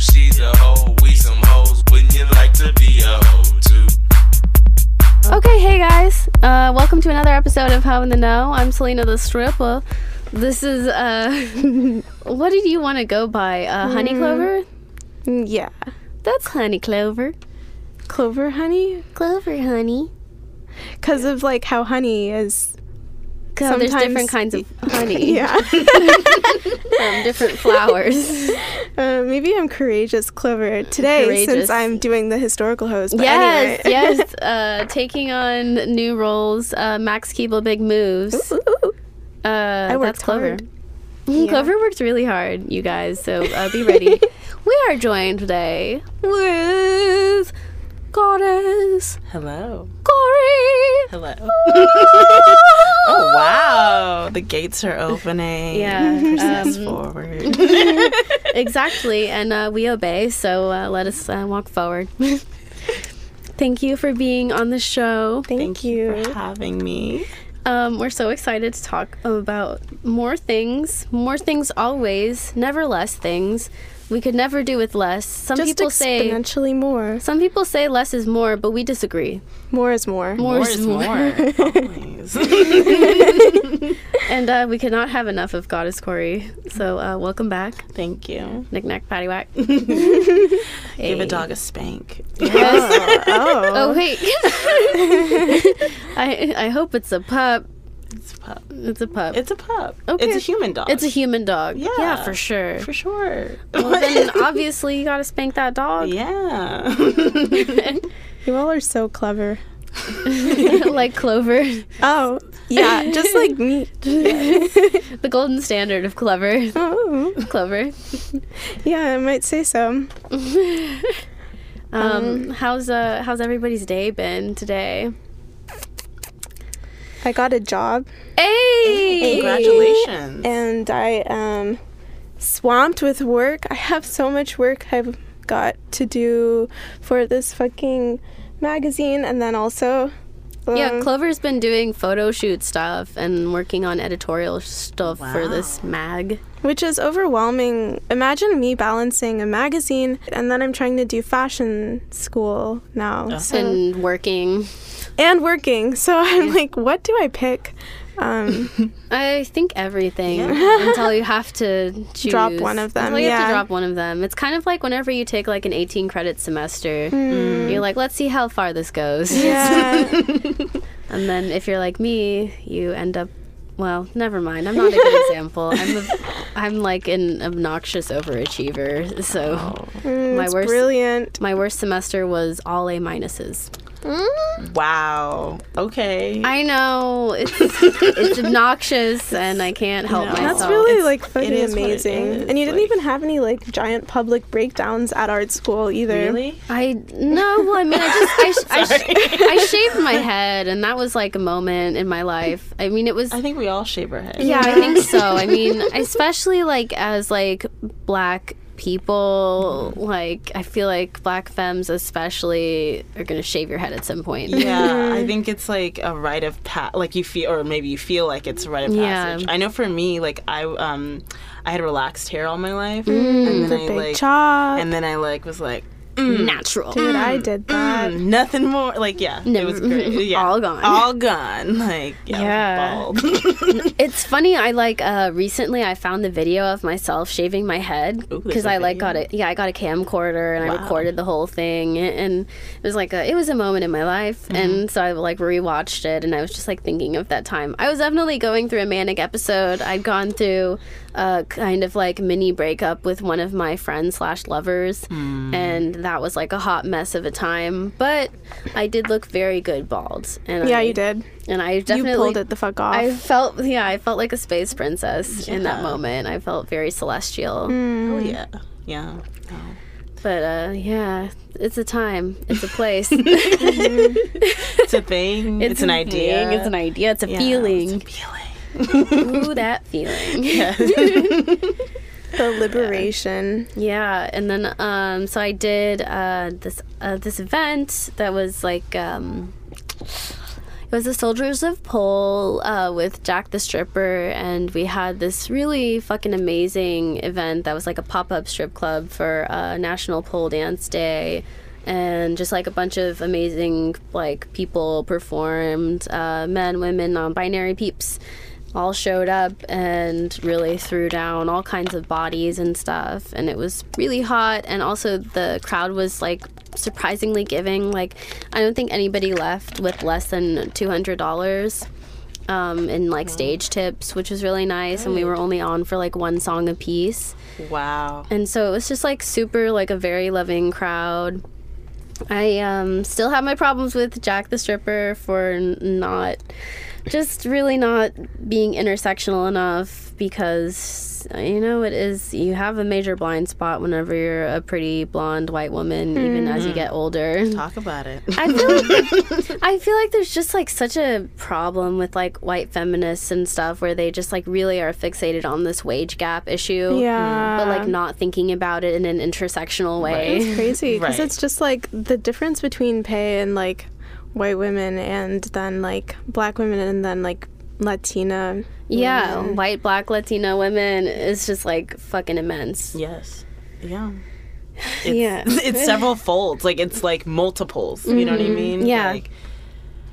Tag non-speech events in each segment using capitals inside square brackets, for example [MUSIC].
she's a hoe. We some hoes. Wouldn't you like to be a hoe too? Okay, hey guys. Uh, welcome to another episode of How in the Know. I'm Selena the Stripper. This is, uh, [LAUGHS] what did you want to go by? Uh, honey Clover? Mm, Yeah. That's Honey Clover. Clover honey? Clover, honey. Because of like how honey is. So there's different kinds of [LAUGHS] honey Yeah. from [LAUGHS] different flowers. uh, maybe I'm courageous Clover today Courageous. since I'm doing the historical hoes. But yes, anyway. yes. Uh, [LAUGHS] taking on new roles. Uh, Max Keeble Big Moves. Ooh, ooh, ooh. Uh, I worked that's Clover. hard. Mm, Yeah. Clover worked really hard, you guys. So uh, be ready. we are joined today with Goddess Hello. Corey. Hello. [LAUGHS] oh wow, the gates are opening. Yeah, Push um, forward. [LAUGHS] exactly, and uh, we obey. So uh, let us uh, walk forward. [LAUGHS] Thank you for being on the show. Thank, Thank you. you for having me. Um, we're so excited to talk about more things, more things always, never less things. We could never do with less. Some Just people say exponentially more. some people say less is more, but we disagree. More is more. More, More is is more. more. [LAUGHS] And uh, we cannot have enough of Goddess Corey. So uh, welcome back, Thank you. knick knack patty whack. [LAUGHS] Give a dog a spank. Yes. oh. Oh [LAUGHS] wait. I I hope it's a pup. It's a pup. It's a pup. It's a pup. Okay. It's a human dog. It's a human dog. Yeah. Yeah, for sure. for sure. Well, then [LAUGHS] obviously you gotta spank that dog. yeah. [LAUGHS] You all are so clever. [LAUGHS] like Clover, Oh. Yeah, just like me. the golden standard of clever. Oh. Clover. Yeah, I might say so. Um, how's uh how's everybody's day been today? I got a job Hey! Congratulations. and I am swamped with work. I have so much work I've got to do for this fucking magazine and then also Yeah, um, Clover's been doing photo shoot stuff and working on editorial stuff for this mag. which is overwhelming. Imagine me balancing a magazine and then I'm trying to do fashion school now. So, and, and working. working. [LAUGHS] So I'm like, what do I pick? Um, [LAUGHS] I think everything until you have to [LAUGHS] choose. Drop one of them, Until you have to yeah. drop one of them. It's kind of like whenever you take like an 18 credit semester, you're like, let's see how far this goes. Yeah. And then if you're like me, you end up. Well, never mind. I'm not a good example. I'm a, I'm like an obnoxious overachiever. So Mm, My it's worst- brilliant. my worst semester was all A minuses. Mm-hmm. Wow. Okay. I know it's [LAUGHS] it's obnoxious, and I can't help No. myself. That's really It's- like fucking is amazing. is, And you didn't like- even have any like giant public breakdowns at art school either. really? I no. Well, I mean, I just I, sh- [LAUGHS] I, sh- I shaved my head, and that was like a moment in my life. I mean, it was. I think we all shave our heads. yeah, I think so. I mean, especially like as like black people, like I feel like black femmes especially are gonna shave your head at some point. Yeah, I think it's like a rite of pa- like you feel, or maybe you feel like it's a rite of passage. Yeah. passage. I know for me, like I um, I had relaxed hair all my life, and then The I big like, chop. and then I like was like, Natural. Dude, I did that. mm, nothing more. Like yeah, No. it was great. [LAUGHS] Yeah, All gone. all gone. Like yeah, Yeah. Bald. [LAUGHS] It's funny. I like uh, recently I found the video of myself shaving my head because I like got it. Yeah, I got a camcorder and I recorded the whole thing, and it was like a, it was a moment in my life, Mm-hmm. and so I like rewatched it, and I was just like thinking of that time. I was definitely going through a manic episode. I'd gone through a kind of like mini breakup with one of my friends slash lovers, Mm. and that was like a hot mess of a time. But I did look very good bald, and Yeah, I, you did. and I You definitely pulled it the fuck off. I felt yeah, I felt like a space princess in that moment. I felt very celestial. Mm. oh yeah, yeah. Oh. But uh yeah, it's a time, it's a place. [LAUGHS] [LAUGHS] It's a thing. It's, an idea. thing, It's an idea. It's a Yeah, feeling. It's a feeling. Ooh, that feeling. [LAUGHS] Yeah. [LAUGHS] the liberation. Yeah, and then um, so I did uh, this uh, this event that was like um, it was the Soldiers of Pole uh, with Jack the Stripper, and we had this really fucking amazing event that was like a pop up strip club for uh, National Pole Dance Day. And just like a bunch of amazing like people performed, uh, men, women, non-binary peeps, all showed up and really threw down all kinds of bodies and stuff. And it was really hot, and also the crowd was like surprisingly giving. Like I don't think anybody left with less than two hundred dollars um, in like stage tips, which was really nice. And we were only on for like one song a piece, Wow. and so it was just like super like a very loving crowd. I um, still have my problems with Jack the Stripper for n- not just really not being intersectional enough because you know it is you have a major blind spot whenever you're a pretty blonde white woman even as you hmm. get older. Talk about it. I feel like [LAUGHS] I feel like there's just like such a problem with like white feminists and stuff where they just like really are fixated on this wage gap issue. Yeah. But like not thinking about it in an intersectional way. It's crazy because Right. it's just like the difference between pay and like white women and then like black women and then like Latina. Yeah, women. white, black, Latina women is just like fucking immense. yes. Yeah. [SIGHS] It's, Yeah. It's several folds. Like it's like multiples. You know what I mm-hmm. mean? Yeah. Like,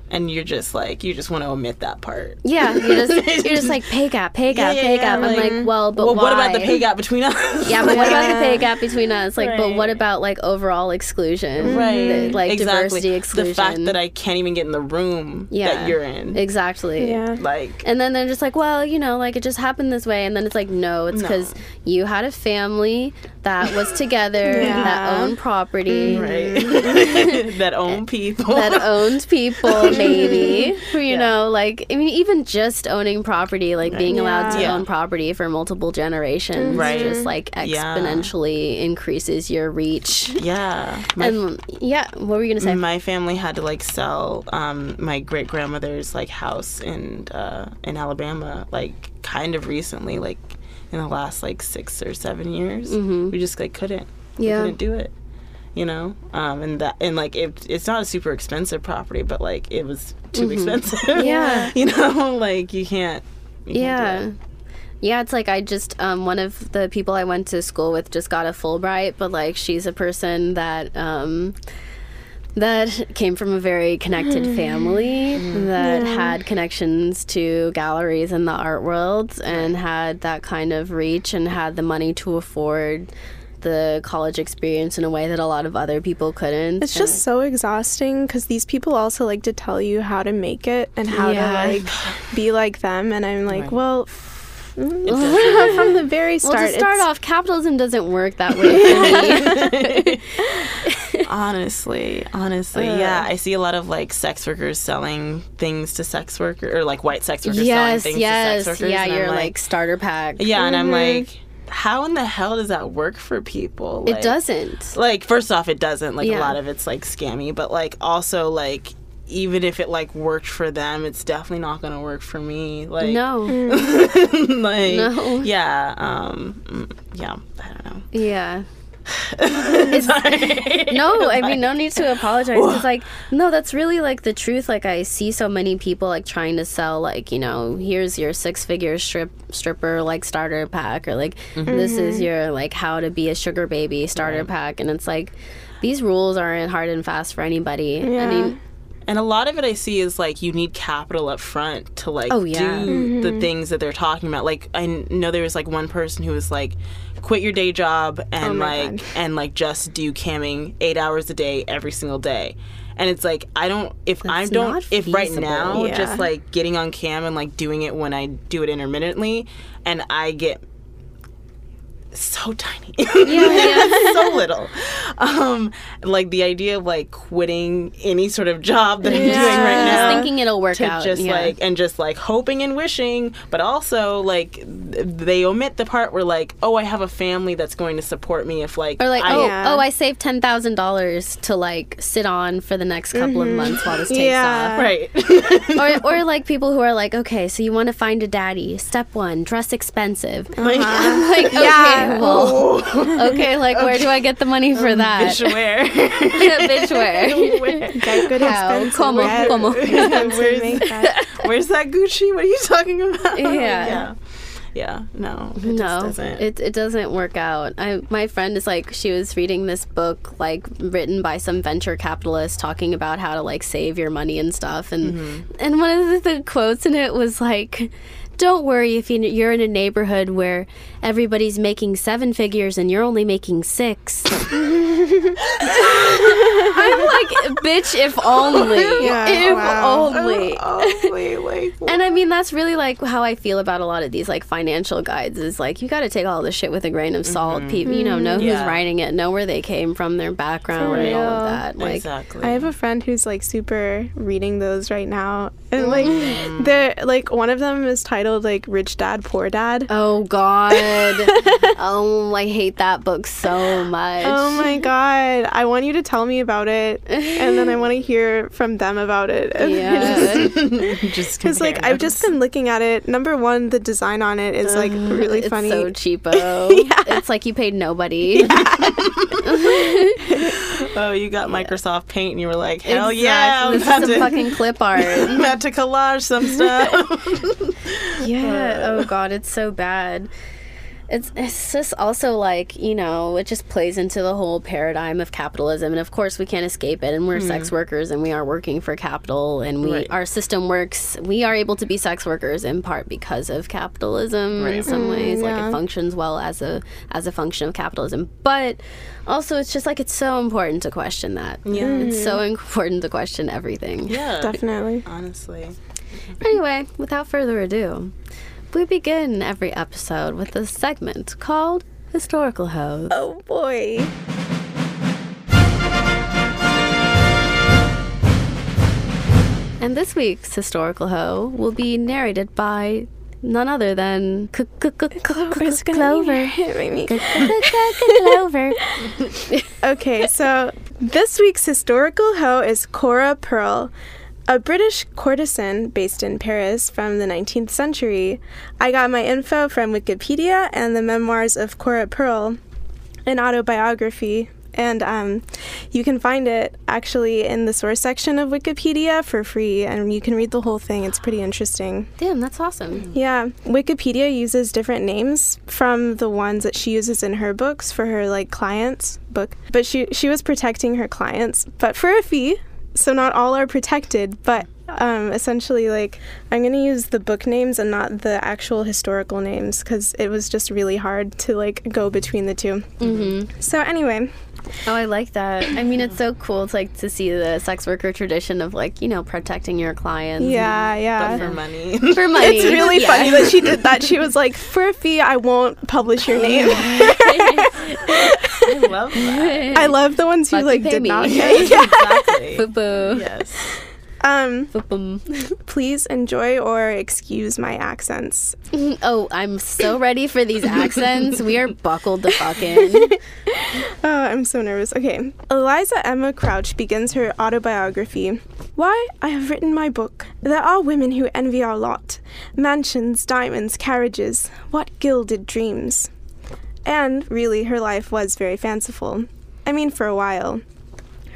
and you're just like you just want to omit that part. Yeah, you're just you're just like pay gap, pay gap, yeah, pay yeah, gap. I'm like- like, well, but well, what about the pay gap between us? Yeah, but what about the pay [LAUGHS] gap between us? Like, but what about like overall exclusion? right. The- like exactly. diversity exclusion. The fact that I can't even get in the room Yeah. that you're in. exactly. Yeah. Like And then they're just like, well, you know, like it just happened this way. And then it's like, no, it's No. because you had a family that was together, [LAUGHS] Yeah. that owned property, right. [LAUGHS] that own people. that owned people, [LAUGHS] maybe. [LAUGHS] You Yeah. know, like, I mean, even just owning property, like being allowed to Yeah. own property for multiple generations, Right. just like Yeah. exponentially increases your reach. yeah. [LAUGHS] My And yeah, what were you going to say? my family had to like sell um, my great grandmother's like house in uh, in Alabama like kind of recently like in the last like six or seven years we just like couldn't Mm-hmm. Yeah. we couldn't do it you know um, and that and like it, it's not a super expensive property but like it was too expensive Mm-hmm. Yeah. [LAUGHS] you know like you can't you can't Yeah. it. Yeah, it's like I just um, one of the people I went to school with just got a Fulbright, but like she's a person that um, that came from a very connected [SIGHS] family that had connections to galleries in the art world and had that kind of reach and had the money to afford the college experience in a way that a lot of other people couldn't. It's just so exhausting because these people also like to tell you how to make it and how Yeah. to like be like them. And I'm like, Right. well, [LAUGHS] from the very start, well, to start off, capitalism doesn't work that way for me. [LAUGHS] honestly honestly yeah i see a lot of like sex workers selling things to sex workers or like white sex workers yes, selling things yes, to sex workers yeah. and I'm like, starter pack. yeah and i'm mm-hmm. like how in the hell does that work for people It doesn't. like first off it doesn't like Yeah. a lot of it's like scammy but like also like even if it like worked for them it's definitely not gonna work for me like No. [LAUGHS] like No. yeah um mm, yeah i don't know Yeah. [LAUGHS] It's- [LAUGHS] no, I mean, no need to apologize. It's like, no, that's really like the truth. Like, I see so many people like trying to sell, like, you know, here's your six figure strip stripper like starter pack, or like, mm-hmm. this is mm-hmm. your like how to be a sugar baby starter pack, and it's like. These rules aren't hard and fast for anybody. I mean, And a lot of it I see is like you need capital up front to like Oh, yeah. do the mm-hmm. things that they're talking about. Like I know there was like one person who was like, quit your day job and Oh like God. and like just do camming eight hours a day every single day. And it's like I don't if I don't if right now Yeah. just like getting on cam and like doing it when I do it intermittently and I get so tiny. yeah, [LAUGHS] yeah. so little. Um, like the idea of like quitting any sort of job that I'm doing right Just now. thinking it'll work to out. just yeah. like and just like hoping and wishing, but also like they omit the part where like, oh, I have a family that's going to support me if like Or like, I, oh, Yeah. oh, I saved ten thousand dollars to like sit on for the next couple of months while this [LAUGHS] takes off. Yeah. right. [LAUGHS] Or, or like people who are like, okay, so you want to find a daddy. Step one, dress expensive. I'm like, okay, Yeah. Well, [LAUGHS] okay, like where do I get the money for that? [LAUGHS] [LAUGHS] that? Bitch, where? Bitch, where? where? Get good How? Como? get Como? Where's- makeup. Where's that Gucci? What are you talking about? Yeah. yeah. Yeah, no, it just no, doesn't. it it doesn't work out. I my friend is like she was reading this book like written by some venture capitalist talking about how to like save your money and stuff, and Mm-hmm. and one of the, the quotes in it was like. Don't worry if you- you're in a neighborhood where everybody's making seven figures and you're only making six. I'm like, bitch, if only. [LAUGHS] Yeah, if wow. only. [LAUGHS] wait, like, [LAUGHS] And I mean, that's really like how I feel about a lot of these like financial guides is like, you got to take all this shit with a grain of salt. People, you know, know who's Mm-hmm. Writing it, know where they came from, their background, and all of that. Like, exactly. I have a friend who's like super reading those right now, and like Mm. they're like one of them is titled like "Rich Dad Poor Dad." oh God. [LAUGHS] oh, I hate that book so much. Oh my god! I want you to tell me about it, and then I [LAUGHS] want to hear from them about it. [LAUGHS] Yeah. just Because like compare I've just been looking at it. Number one, the design on it is like really it's funny. so cheapo. yeah. It's like you paid nobody. oh, you got Microsoft Paint, and you were like, hell yeah, I'm This about, is some to, fucking clip art. I'm about to collage some stuff. [LAUGHS] Yeah. Uh, oh god, it's so bad. It's it's just also like you know it just plays into the whole paradigm of capitalism, and of course we can't escape it. And we're hmm. sex workers, and we are working for capital, and we Right. our system works. We are able to be sex workers in part because of capitalism in Right. some hmm, ways. Like it functions well as a as a function of capitalism, but also it's just like it's so important to question that. Yeah. It's so hmm. important to question everything. yeah, [LAUGHS] Definitely. honestly. Anyway, without further ado, we begin every episode with a segment called Historical Hoes. Oh boy. And this week's Historical Hoe will be narrated by none other than C- C- C- Clover's Clover. Clover. [LAUGHS] [LAUGHS] [LAUGHS] Okay, so this week's historical hoe is Cora Pearl, a British courtesan based in Paris from the 19th century. I got my info from Wikipedia and the memoirs of Cora Pearl, an autobiography. And um, you can find it actually in the source section of Wikipedia for free, and you can read the whole thing. It's pretty interesting. Damn, that's awesome. Yeah, Wikipedia uses different names from the ones that she uses in her books for her like clients book. But she she was protecting her clients, but for a fee. So not all are protected, but um, essentially like I'm gonna use the book names and not the actual historical names because it was just really hard to like go between the 2 Mm-hmm. So anyway, Oh, I like that. I mean, it's so cool to like to see the sex worker tradition of like you know protecting your clients. yeah, But yeah. for money. [LAUGHS] For money. It's really Yeah. funny that she did that. She was like, "For a fee, I won't publish your name." [LAUGHS] I love that. I love the ones who Fuck you, like pay did me. not. [LAUGHS] exactly. Boo-boo. yes. Um, please enjoy or excuse my accents. [LAUGHS] Oh, I'm so ready for these [LAUGHS] accents. We are buckled the fuck in. [LAUGHS] Oh, I'm so nervous. Okay. Eliza Emma Crouch begins her autobiography. Why, I have written my book. There are women who envy our lot mansions, diamonds, carriages. What gilded dreams. And really, her life was very fanciful. I mean, for a while.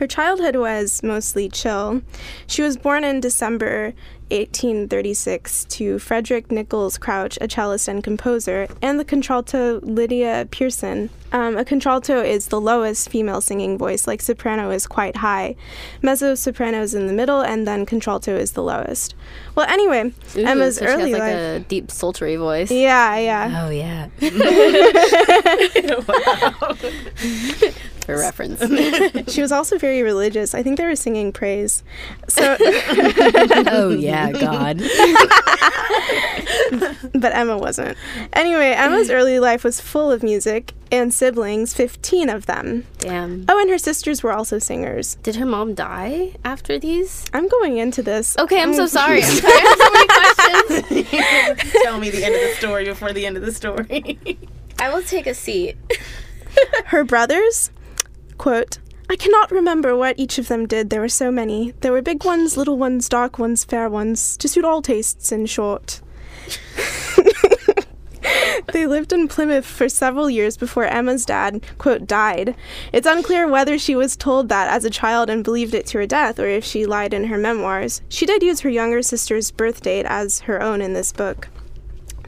Her childhood was mostly chill. She was born in December 1836 to Frederick Nicholls Crouch, a cellist and composer, and the contralto Lydia Pearson. Um, a contralto is the lowest female singing voice, like soprano is quite high. Mezzo soprano is in the middle, and then contralto is the lowest. Well, anyway, Ooh, Emma's so she has like life. a deep sultry voice. Yeah, yeah. Oh yeah. [LAUGHS] [LAUGHS] [LAUGHS] For reference. [LAUGHS] She was also very religious. I think they were singing praise. So, [LAUGHS] oh yeah, [LAUGHS] God. but Emma wasn't. Anyway, Emma's [SIGHS] early life was full of music and siblings, 15 of them. Damn. Oh, and her sisters were also singers. Did her mom die after these? I'm going into this. Okay, I'm so oh, sorry. I'm sorry. I have so many questions. Tell me the end of the story before the end of the story. I will take a seat. Her brothers, quote, I cannot remember what each of them did. There were so many. There were big ones, little ones, dark ones, fair ones, to suit all tastes, in short. [LAUGHS] they lived in Plymouth for several years before Emma's dad, quote, died. It's unclear whether she was told that as a child and believed it to her death or if she lied in her memoirs. She did use her younger sister's birth date as her own in this book.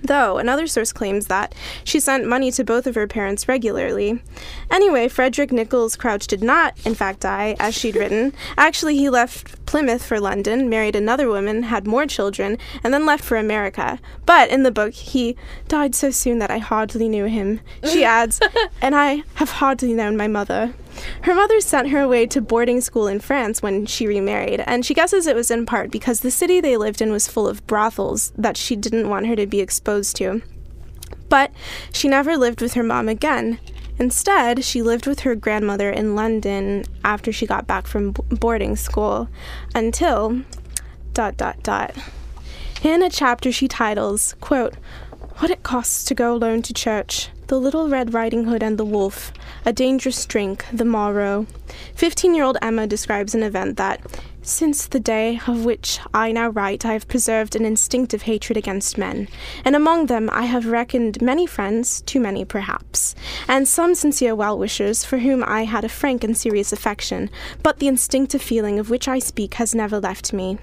Though another source claims that she sent money to both of her parents regularly. Anyway, Frederick Nicholls Crouch did not, in fact, die, as she'd written. Actually, he left Plymouth for London, married another woman, had more children, and then left for America. But in the book, he died so soon that I hardly knew him. She [LAUGHS] adds, and I have hardly known my mother. Her mother sent her away to boarding school in France when she remarried, and she guesses it was in part because the city they lived in was full of brothels that she didn't want her to be exposed to. But she never lived with her mom again. Instead, she lived with her grandmother in London after she got back from boarding school until dot dot dot. In a chapter she titles, quote, What it costs to go alone to church, the Little Red Riding Hood and the Wolf, a dangerous drink, the morrow. 15 year old Emma describes an event that, since the day of which I now write, I have preserved an instinctive hatred against men, and among them I have reckoned many friends, too many perhaps, and some sincere well wishers for whom I had a frank and serious affection, but the instinctive feeling of which I speak has never left me.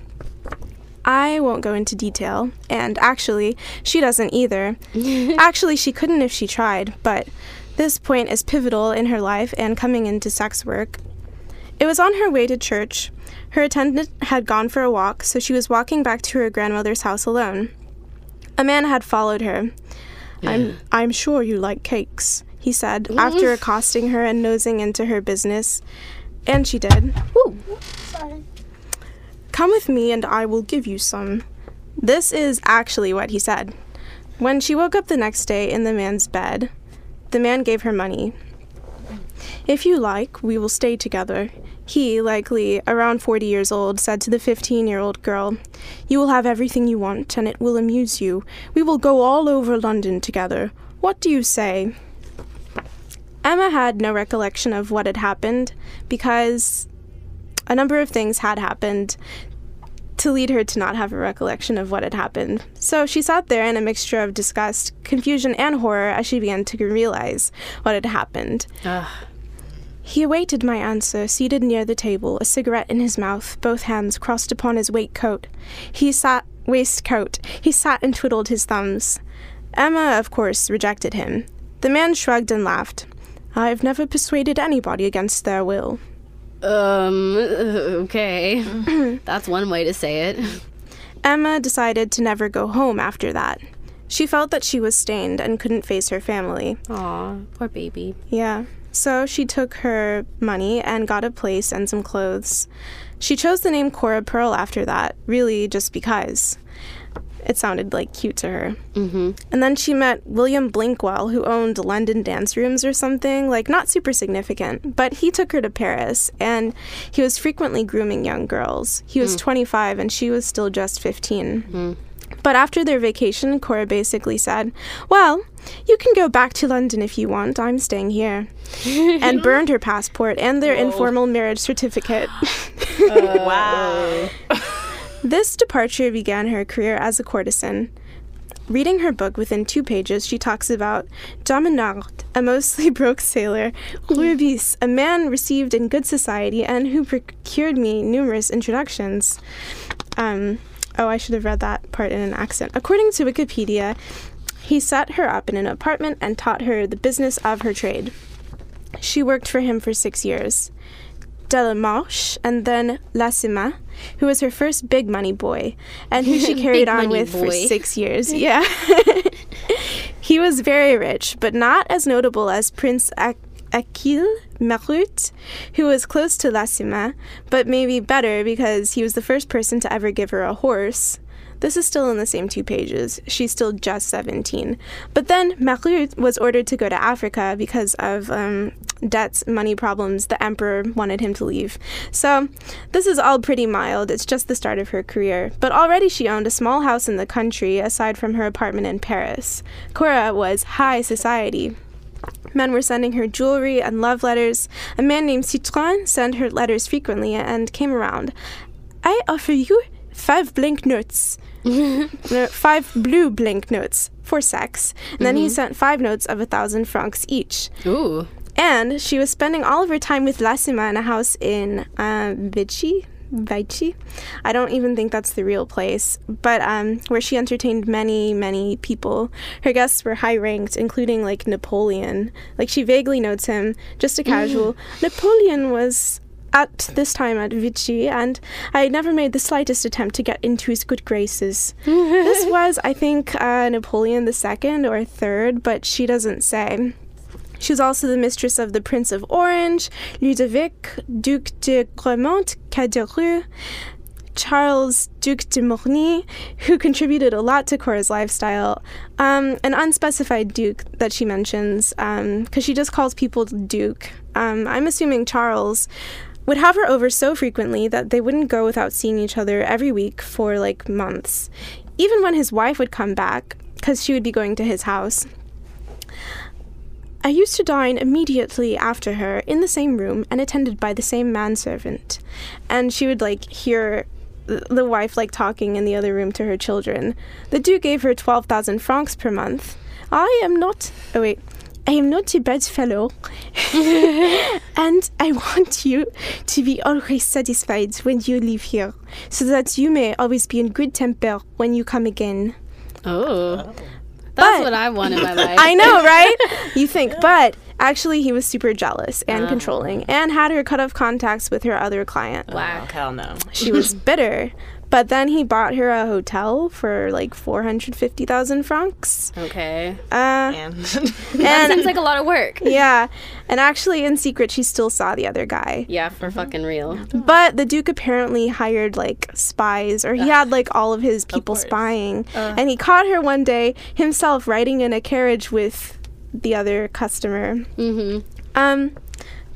I won't go into detail, and actually, she doesn't either. [LAUGHS] actually, she couldn't if she tried, but this point is pivotal in her life and coming into sex work. It was on her way to church. Her attendant had gone for a walk, so she was walking back to her grandmother's house alone. A man had followed her. I'm, I'm sure you like cakes, he said, after [LAUGHS] accosting her and nosing into her business. And she did. Come with me and I will give you some. This is actually what he said. When she woke up the next day in the man's bed, the man gave her money. If you like, we will stay together. He, likely around 40 years old, said to the 15 year old girl, You will have everything you want, and it will amuse you. We will go all over London together. What do you say? Emma had no recollection of what had happened because a number of things had happened to lead her to not have a recollection of what had happened. So she sat there in a mixture of disgust, confusion, and horror as she began to realize what had happened. He awaited my answer, seated near the table, a cigarette in his mouth, both hands crossed upon his waistcoat. He sat waistcoat. He sat and twiddled his thumbs. Emma, of course, rejected him. The man shrugged and laughed. I've never persuaded anybody against their will. Um, [LAUGHS] okay. [LAUGHS] That's one way to say it. Emma decided to never go home after that. She felt that she was stained and couldn't face her family. Aw, poor baby. Yeah. So she took her money and got a place and some clothes. She chose the name Cora Pearl after that, really just because. It sounded like cute to her. Mm-hmm. And then she met William Blinkwell, who owned London dance rooms or something, like not super significant, but he took her to Paris and he was frequently grooming young girls. He was mm. 25 and she was still just 15. Mm-hmm. But after their vacation, Cora basically said, Well, you can go back to London if you want. I'm staying here. [LAUGHS] and burned her passport and their informal marriage certificate. [LAUGHS] Uh, [LAUGHS] wow. This departure began her career as a courtesan. Reading her book within two pages, she talks about Dominard, a mostly [LAUGHS] broke sailor, Rubis, a man received in good society and who procured me numerous introductions. Um, oh, I should have read that part in an accent. According to Wikipedia, he set her up in an apartment and taught her the business of her trade. She worked for him for six years. Delamarche and then Lassima, who was her first big money boy, and who she [LAUGHS] carried on with for six [LAUGHS] years. Yeah. [LAUGHS] he was very rich, but not as notable as Prince Ak- Achille Murat, who was close to Lassima, but maybe better because he was the first person to ever give her a horse. This is still in the same two pages. She's still just 17. But then Murat was ordered to go to Africa because of um, debts, money problems. The emperor wanted him to leave. So this is all pretty mild. It's just the start of her career. But already she owned a small house in the country aside from her apartment in Paris. Cora was high society. Men were sending her jewelry and love letters. A man named Citron sent her letters frequently and came around. I offer you five blank notes. [LAUGHS] five blue blank notes for sex. And then he sent five notes of a thousand francs each. Ooh. And she was spending all of her time with Lassima in a house in uh, Vichy. Vichy. I don't even think that's the real place, but um, where she entertained many, many people. Her guests were high ranked, including like Napoleon. Like she vaguely notes him, just a casual. Napoleon was at this time at Vichy, and I never made the slightest attempt to get into his good graces. [LAUGHS] this was, I think, uh, Napoleon II or third, but she doesn't say. She was also the mistress of the Prince of Orange, Ludovic, Duc de Gramont, Caderousse, Charles, Duc de Morny, who contributed a lot to Cora's lifestyle. Um, an unspecified Duke that she mentions, because she just calls people Duke. Um, I'm assuming Charles would have her over so frequently that they wouldn't go without seeing each other every week for like months. Even when his wife would come back, because she would be going to his house. I used to dine immediately after her in the same room and attended by the same manservant. And she would like hear the wife like talking in the other room to her children. The Duke gave her 12,000 francs per month. I am not. Oh, wait. I am not a bad fellow. [LAUGHS] and I want you to be always satisfied when you leave here, so that you may always be in good temper when you come again. Oh. oh. That's But- what I want in my [LAUGHS] life. I know, right? You [LAUGHS] think, but actually, he was super jealous and oh. controlling and had her cut off contacts with her other client. Oh, Whack. hell no. She was bitter. But then he bought her a hotel for like 450,000 francs. Okay. Uh, And [LAUGHS] That and seems like a lot of work. yeah, and actually, in secret, she still saw the other guy. Yeah, for fucking real. But the Duke apparently hired like spies, or he had like all of his people course. spying. and he caught her one day himself riding in a carriage with the other customer. Mm-hmm. Um,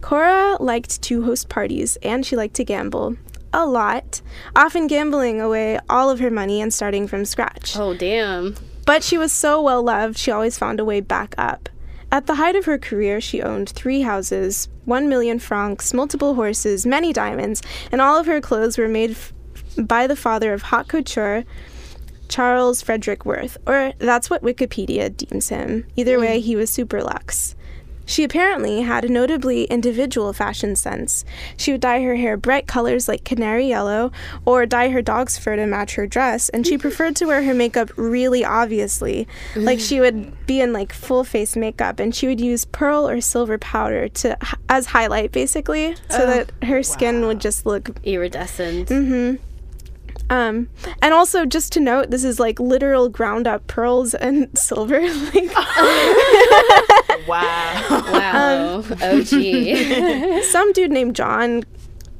Cora liked to host parties and she liked to gamble. A lot, often gambling away all of her money and starting from scratch. Oh, damn. But she was so well loved, she always found a way back up. At the height of her career, she owned three houses, one million francs, multiple horses, many diamonds, and all of her clothes were made f- by the father of haute couture, Charles Frederick Worth, or that's what Wikipedia deems him. Either hmm. way, he was super luxe. She apparently had a notably individual fashion sense. She would dye her hair bright colors like canary yellow, or dye her dog's fur to match her dress, and she [LAUGHS] preferred to wear her makeup really obviously. Like she would be in like full face makeup, and she would use pearl or silver powder to as highlight basically, so that her skin would just look Iridescent. Mm-hmm. Um, and also just to note, this is like literal ground up pearls and [LAUGHS] silver. like, [LAUGHS] wow. Wow. Um, OG. [LAUGHS] some dude named John,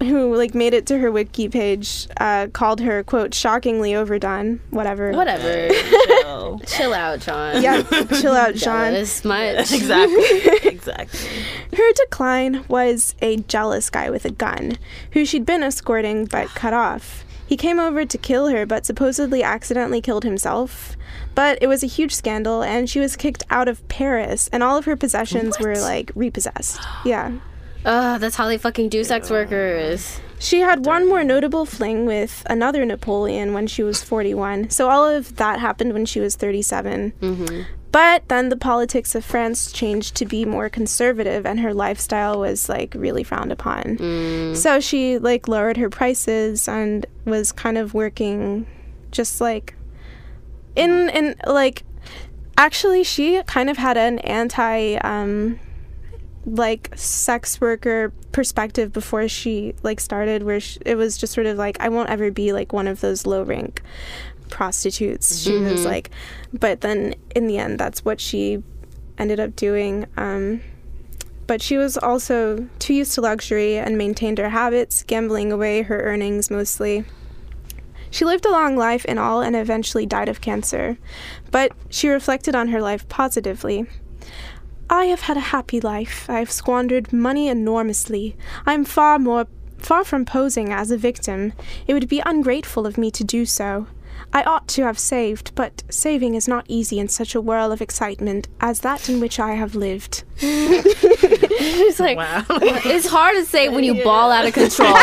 who like made it to her wiki page, uh, called her quote shockingly overdone. Whatever. Whatever. Chill. Chill out, John. Yeah, chill out, John. Jealous much. exactly. Exactly. Her decline was a jealous guy with a gun, who she'd been escorting but cut off. He came over to kill her, but supposedly accidentally killed himself. But it was a huge scandal, and she was kicked out of Paris, and all of her possessions were like repossessed. Yeah. Ugh, that's how they fucking do sex workers. She had one more notable fling with another Napoleon when she was 41. So all of that happened when she was 37. Mm-hmm. But then the politics of France changed to be more conservative and her lifestyle was like really frowned upon. Mm. So she like lowered her prices and was kind of working just like in in like actually she kind of had an anti um like sex worker perspective before she like started where sh it was just sort of like I won't ever be like one of those low rank prostitutes. She was like but then in the end that's what she ended up doing um but she was also too used to luxury and maintained her habits, gambling away her earnings mostly. She lived a long life in all and eventually died of cancer, but she reflected on her life positively. I have had a happy life. I have squandered money enormously. I am far more far from posing as a victim. It would be ungrateful of me to do so. I ought to have saved, but saving is not easy in such a whirl of excitement as that in which I have lived. [LAUGHS] It's like Wow. it's hard to say when you ball out of control. [LAUGHS]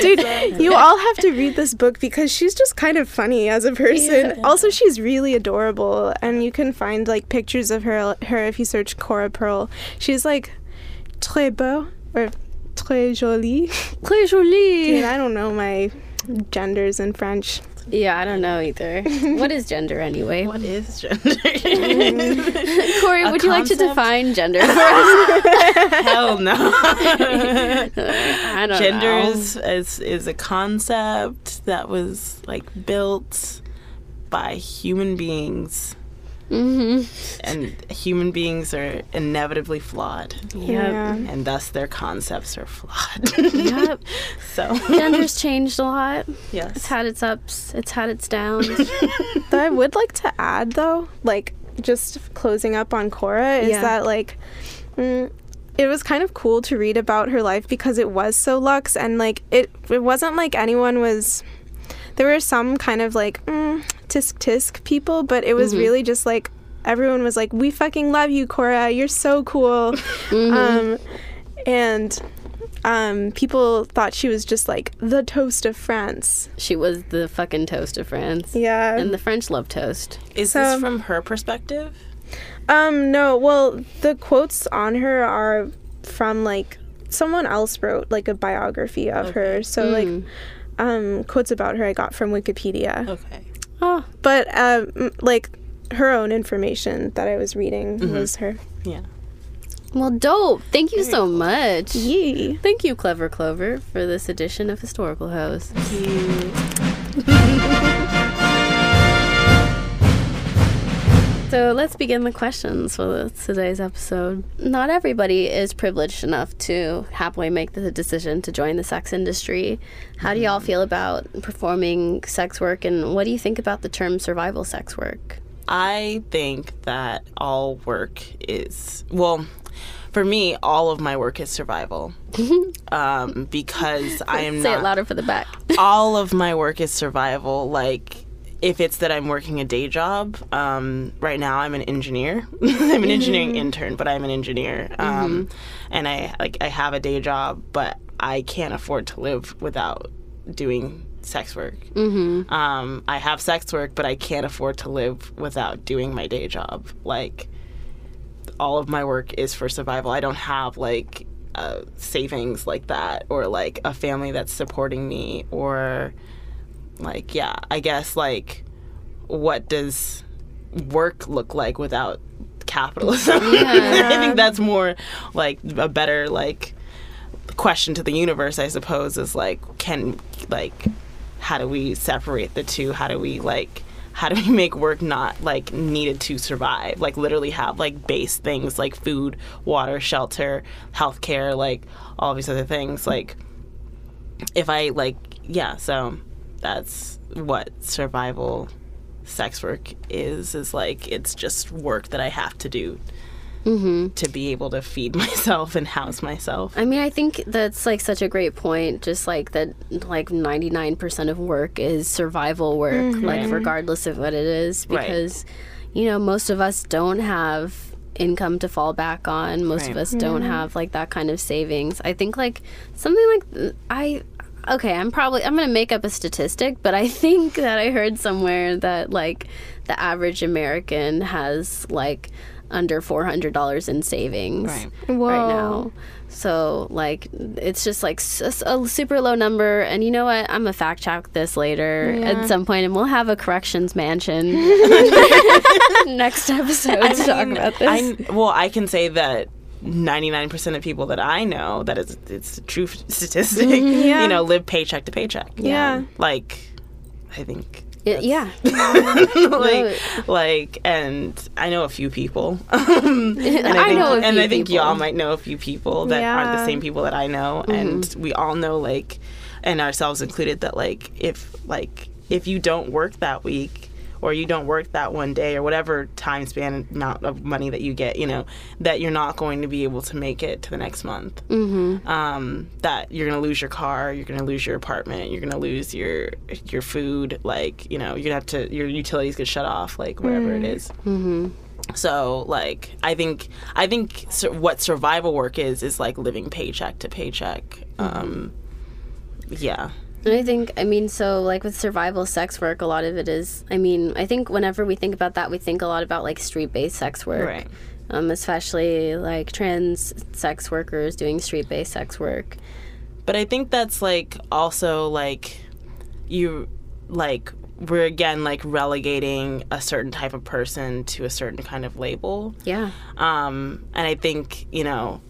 Dude, you all have to read this book because she's just kind of funny as a person. Also, she's really adorable, and you can find like pictures of her her if you search Cora Pearl. She's like très beau or très jolie. Très jolie. Dude, I don't know my genders in French. Yeah, I don't know either. [LAUGHS] What is gender anyway? What is gender? Mm. [LAUGHS] Corey, A would you like to define gender [LAUGHS] for us? Hell no. I don't Gender know. is, is is a concept that was like built by human beings, Mm-hmm. and human beings are inevitably flawed, Yep. and thus their concepts are flawed. Yep. [LAUGHS] so Gender's changed a lot. Yes. It's had its ups. It's had its downs. [LAUGHS] That I would like to add though, like just closing up on Cora, is Yeah. that like mm, it was kind of cool to read about her life because it was so luxe and like it it wasn't like anyone was there were some kind of like mm, tisk tisk people, but it was really just like everyone was like, "We fucking love you, Cora. You're so cool," [LAUGHS] um, and um, people thought she was just like the toast of France. she was the fucking toast of France. Yeah, And the French love toast. is So- this from her perspective? Um, no. Well, the quotes on her are from like someone else wrote like a biography of her. So like um quotes about her I got from Wikipedia. Okay. Oh, But um like her own information that I was reading was her. Yeah. well, dope. Thank you so much. Yee. Thank you, Clever Clover, for this edition of Historical Host. [LAUGHS] So let's begin the questions for today's episode. Not everybody is privileged enough to happily make the decision to join the sex industry. How do y'all feel about performing sex work, and what do you think about the term survival sex work? I think that all work is well. For me, all of my work is survival, [LAUGHS] um, because I am Say not. it louder for the back. all of my work is survival. Like, if it's that I'm working a day job, um, right now I'm an engineer. [LAUGHS] I'm an engineering intern, but I'm an engineer, um, and I like I have a day job, but I can't afford to live without doing sex work. Mm-hmm. Um, I have sex work, but I can't afford to live without doing my day job. Like, all of my work is for survival. I don't have like uh, savings like that, or like a family that's supporting me, or like yeah, I guess like what does work look like without capitalism? [LAUGHS] I think that's more like a better like question to the universe, I suppose, is like can like how do we separate the two? How do we like how do we [LAUGHS] make work not like needed to survive? Like literally have like base things like food, water, shelter, healthcare, like all these other things. Like if I like yeah, so that's what survival sex work is is like it's just work that I have to do mm-hmm. to be able to feed [LAUGHS] myself and house myself. I mean, I think that's like such a great point. Just like that, like 99% of work is survival work, like mm-hmm. regardless of what it is, Right. because, you know, most of us don't have income to fall back on. Most of us don't mm-hmm. have like that kind of savings. I think like something like I. Okay, I'm probably I'm gonna make up a statistic, but I think [LAUGHS] that I heard somewhere that like the average American has like under four hundred dollars in savings Right. Whoa. right now. So like it's just like s- a super low number. And you know what? I'm gonna fact check this later at some point, and we'll have a corrections mansion [LAUGHS] [LAUGHS] next episode to talk about this. I well, I can say that 99% of people that I know that is it's a true [LAUGHS] statistic, Yeah. you know, live paycheck to paycheck. Yeah. Like I think Y- yeah, [LAUGHS] like like and I know a few people. [LAUGHS] and I think, know a and I think people. y'all might know a few people that aren't the same people that I know Mm-hmm. and we all know like and ourselves included that like if like if you don't work that week or you don't work that one day or whatever time span amount of money that you get, you know, that you're not going to be able to make it to the next month. Mm-hmm. Um, that you're going to lose your car, you're going to lose your apartment, you're going to lose your your food, like you know, you're gonna have to your utilities get shut off, like wherever it is. So like I think I think sur- what survival work is is like living paycheck to paycheck. Um, yeah. I think, I mean, so like with survival sex work, a lot of it is, I mean, I think whenever we think about that, we think a lot about like street based sex work. Right. Um, especially like trans sex workers doing street based sex work. But I think that's like also like you like we're again like relegating a certain type of person to a certain kind of label. Yeah. Um, and I think, you know,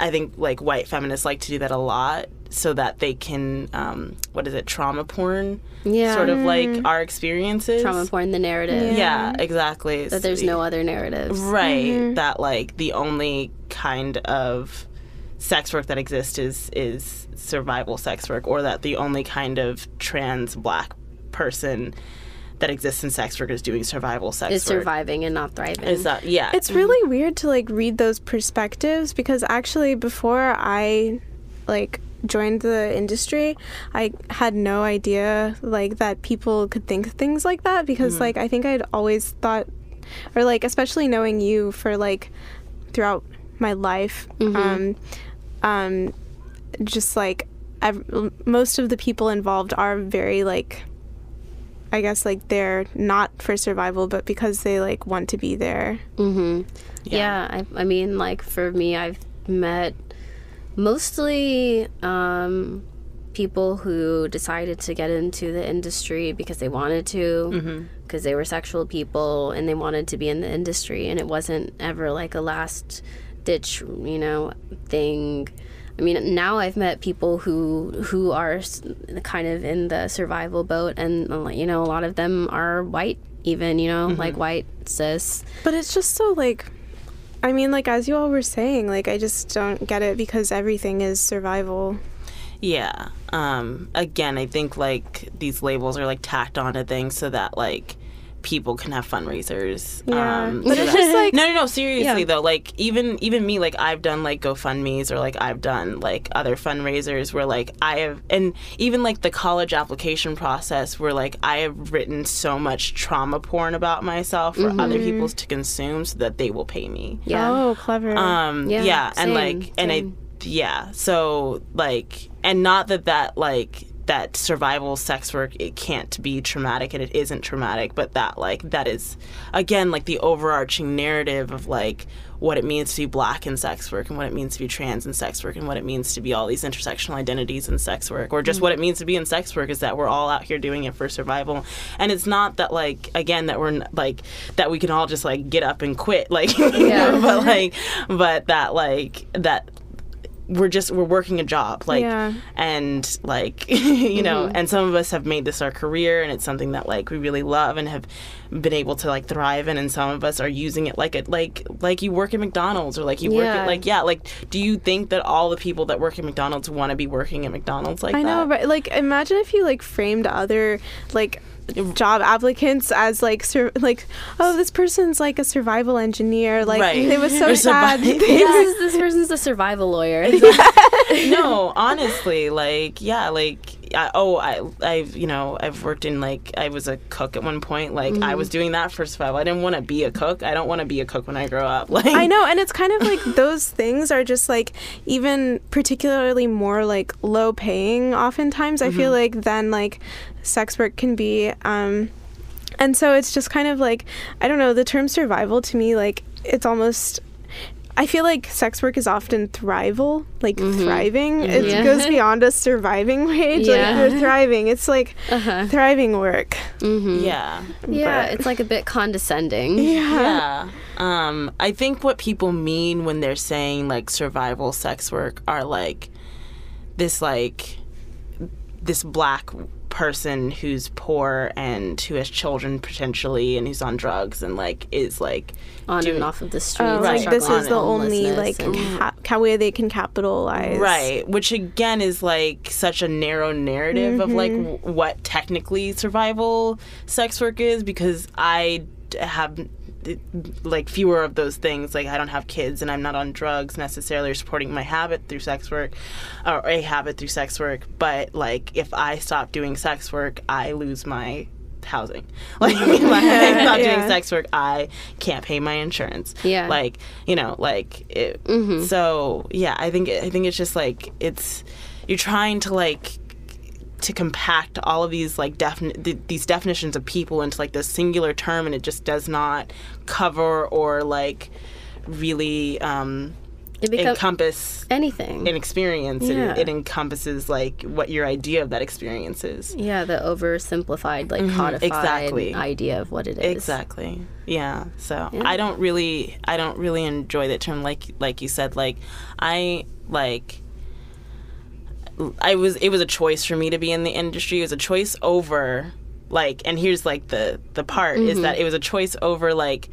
I think like white feminists like to do that a lot so that they can, um, what is it, trauma porn? Yeah. Sort of like our experiences. Trauma porn, the narrative. Yeah, exactly. That there's no other narratives. Right. That like the only kind of sex work that exists is is survival sex work or that the only kind of trans black person that exists in sex work is doing survival sex work. Is work. surviving and not thriving. Is that yeah. It's really weird to like read those perspectives because actually before I like joined the industry, I had no idea like that people could think things like that because like I think I'd always thought or like especially knowing you for like throughout my life um um just like ev- most of the people involved are very like I guess like they're not for survival but because they like want to be there. Mm-hmm. Yeah. I, I mean, like for me, I've met mostly um, people who decided to get into the industry because they wanted to, because they were sexual people and they wanted to be in the industry, and it wasn't ever like a last ditch, you know, thing. I mean, now I've met people who who are kind of in the survival boat, and you know, a lot of them are white, even you know, like white cis. But it's just so like I mean like as you all were saying, like I just don't get it because everything is survival. Yeah. Um, again, I think like these labels are like tacked onto things so that like people can have fundraisers. Yeah. Um, But it's that- just like no, no, no. Seriously Yeah. though, like even even me, like I've done like GoFundmes or like I've done like other fundraisers where like I have, and even like the college application process where like I have written so much trauma porn about myself for other people's to consume so that they will pay me. Yeah. Oh, clever. Um, Yeah, yeah, and same, like, and I, yeah, so like, and not that that like that survival sex work it can't be traumatic and it isn't traumatic, but that like that is again like the overarching narrative of like what it means to be black in sex work and what it means to be trans in sex work and what it means to be all these intersectional identities in sex work or just mm. what it means to be in sex work is that we're all out here doing it for survival and it's not that like again that we're like that we can all just like get up and quit like [LAUGHS] Yeah. but like but that like that we're just we're working a job like Yeah. and like [LAUGHS] you know mm-hmm. and some of us have made this our career and it's something that like we really love and have been able to like thrive in and some of us are using it like it like like you work at McDonald's or like you work at like yeah like do you think that all the people that work at McDonald's want to be working at McDonald's like I know, that? but like imagine if you like framed other like job applicants as like sur- like oh this person's like a survival engineer like Right. it was so Or sad [LAUGHS] survive- this, is, this person's a survival lawyer. [LAUGHS] [LAUGHS] no, honestly, like yeah, like I, oh, I I've you know I've worked in like I was a cook at one point. Like I was mm-hmm. doing that for survival. I didn't want to be a cook. I don't want to be a cook when I grow up. Like I know, and it's kind of like those things are just like even particularly more like low paying oftentimes. I feel mm-hmm. like than like sex work can be. Um, and so it's just kind of like I don't know. The term survival to me, like it's almost. I feel like sex work is often thrival, like thriving. It Yeah. goes [LAUGHS] beyond a surviving wage. Yeah. Like you're thriving. It's like Uh-huh. thriving work. yeah. Yeah, But- it's like a bit condescending. [LAUGHS] Yeah. Um, I think what people mean when they're saying like survival sex work are like this like this black person who's poor and who has children potentially and who's on drugs and like is like On doing- and off of the oh, streets. Oh, Right. like this struggling is the only like and- ca- ca- way they can capitalize. Right, which again is like such a narrow narrative of like mm-hmm. w- what technically survival sex work is because I have d- like fewer of those things. Like I don't have kids and I'm not on drugs necessarily or supporting my habit through sex work or a habit through sex work. But like if I stop doing sex work, I lose my housing. [LAUGHS] Like if I'm [LAUGHS] Yeah. doing sex work, I can't pay my insurance. Yeah. Like you know, like it, Mm-hmm. so yeah. I think I think it's just like it's you're trying to like to compact all of these like defini- th- these definitions of people into like this singular term and it just does not cover or like really um It encompass anything. an experience Yeah. it, it encompasses like what your idea of that experience is yeah, the oversimplified, like codified Mm-hmm. exactly. idea of what it is. exactly yeah so Yeah. i don't really i don't really enjoy that term like like you said like i like I was it was a choice for me to be in the industry. It was a choice over like and here's like the the part is that it was a choice over like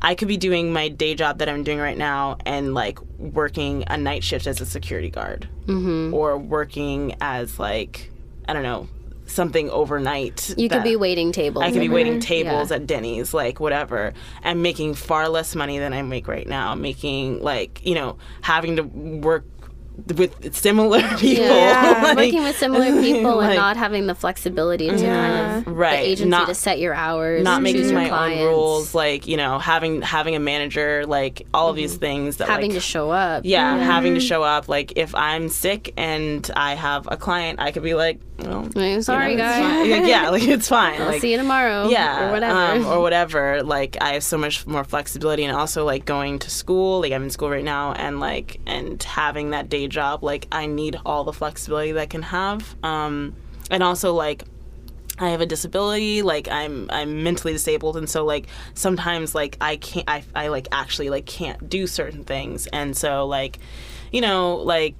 I could be doing my day job that I'm doing right now and like working a night shift as a security guard mm-hmm. or working as like I don't know something overnight. You could be waiting tables. I could be waiting tables Yeah. at Denny's, like whatever, and making far less money than I make right now. Making like you know having to work with similar [LAUGHS] people, Yeah, like- working with similar people [LAUGHS] like, and not having the flexibility to kind of Right, the agency not- to set your hours, not making my clients, own rules, like you know having having a manager, like all of these things that having like, to show up. yeah, having to show up. Like if I'm sick and I have a client, I could be like, well, Like, sorry, you know, guys. [LAUGHS] yeah, like it's fine. I'll like, see you tomorrow. yeah or whatever. um, or whatever like i have so much more flexibility and also like going to school like i'm in school right now and like and having that day job like i need all the flexibility that i can have um and also like I have a disability, like I'm I'm mentally disabled and so like sometimes like I can't I, I like actually like can't do certain things and so like you know like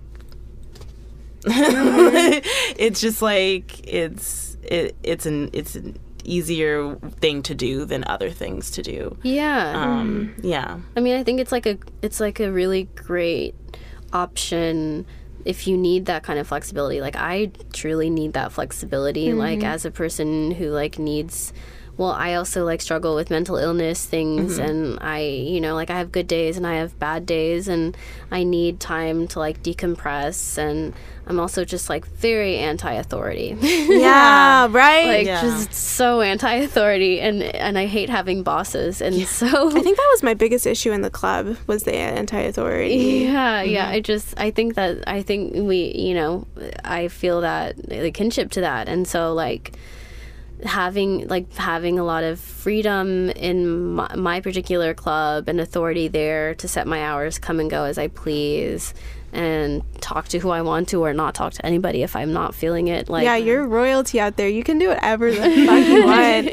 [LAUGHS] it's just like it's it, it's an it's an easier thing to do than other things to do. yeah. Um, yeah. I mean, I think it's like a it's like a really great option if you need that kind of flexibility. Like I truly need that flexibility like mm-hmm. as a person who like needs well, I also like struggle with mental illness things mm-hmm. and I, you know, like I have good days and I have bad days and I need time to like decompress and I'm also just like very anti-authority. [LAUGHS] Yeah, right. like Yeah. just so anti-authority and and I hate having bosses and so I think that was my biggest issue in the club was the anti-authority. Yeah, yeah. Mm-hmm. I just I think that I think we, you know, I feel that the kinship to that, and so like having like having a lot of freedom in my, my particular club and authority there to set my hours, come and go as I please, and talk to who I want to or not talk to anybody if I'm not feeling it. Like yeah, you're royalty out there. You can do whatever the fuck you [LAUGHS] want.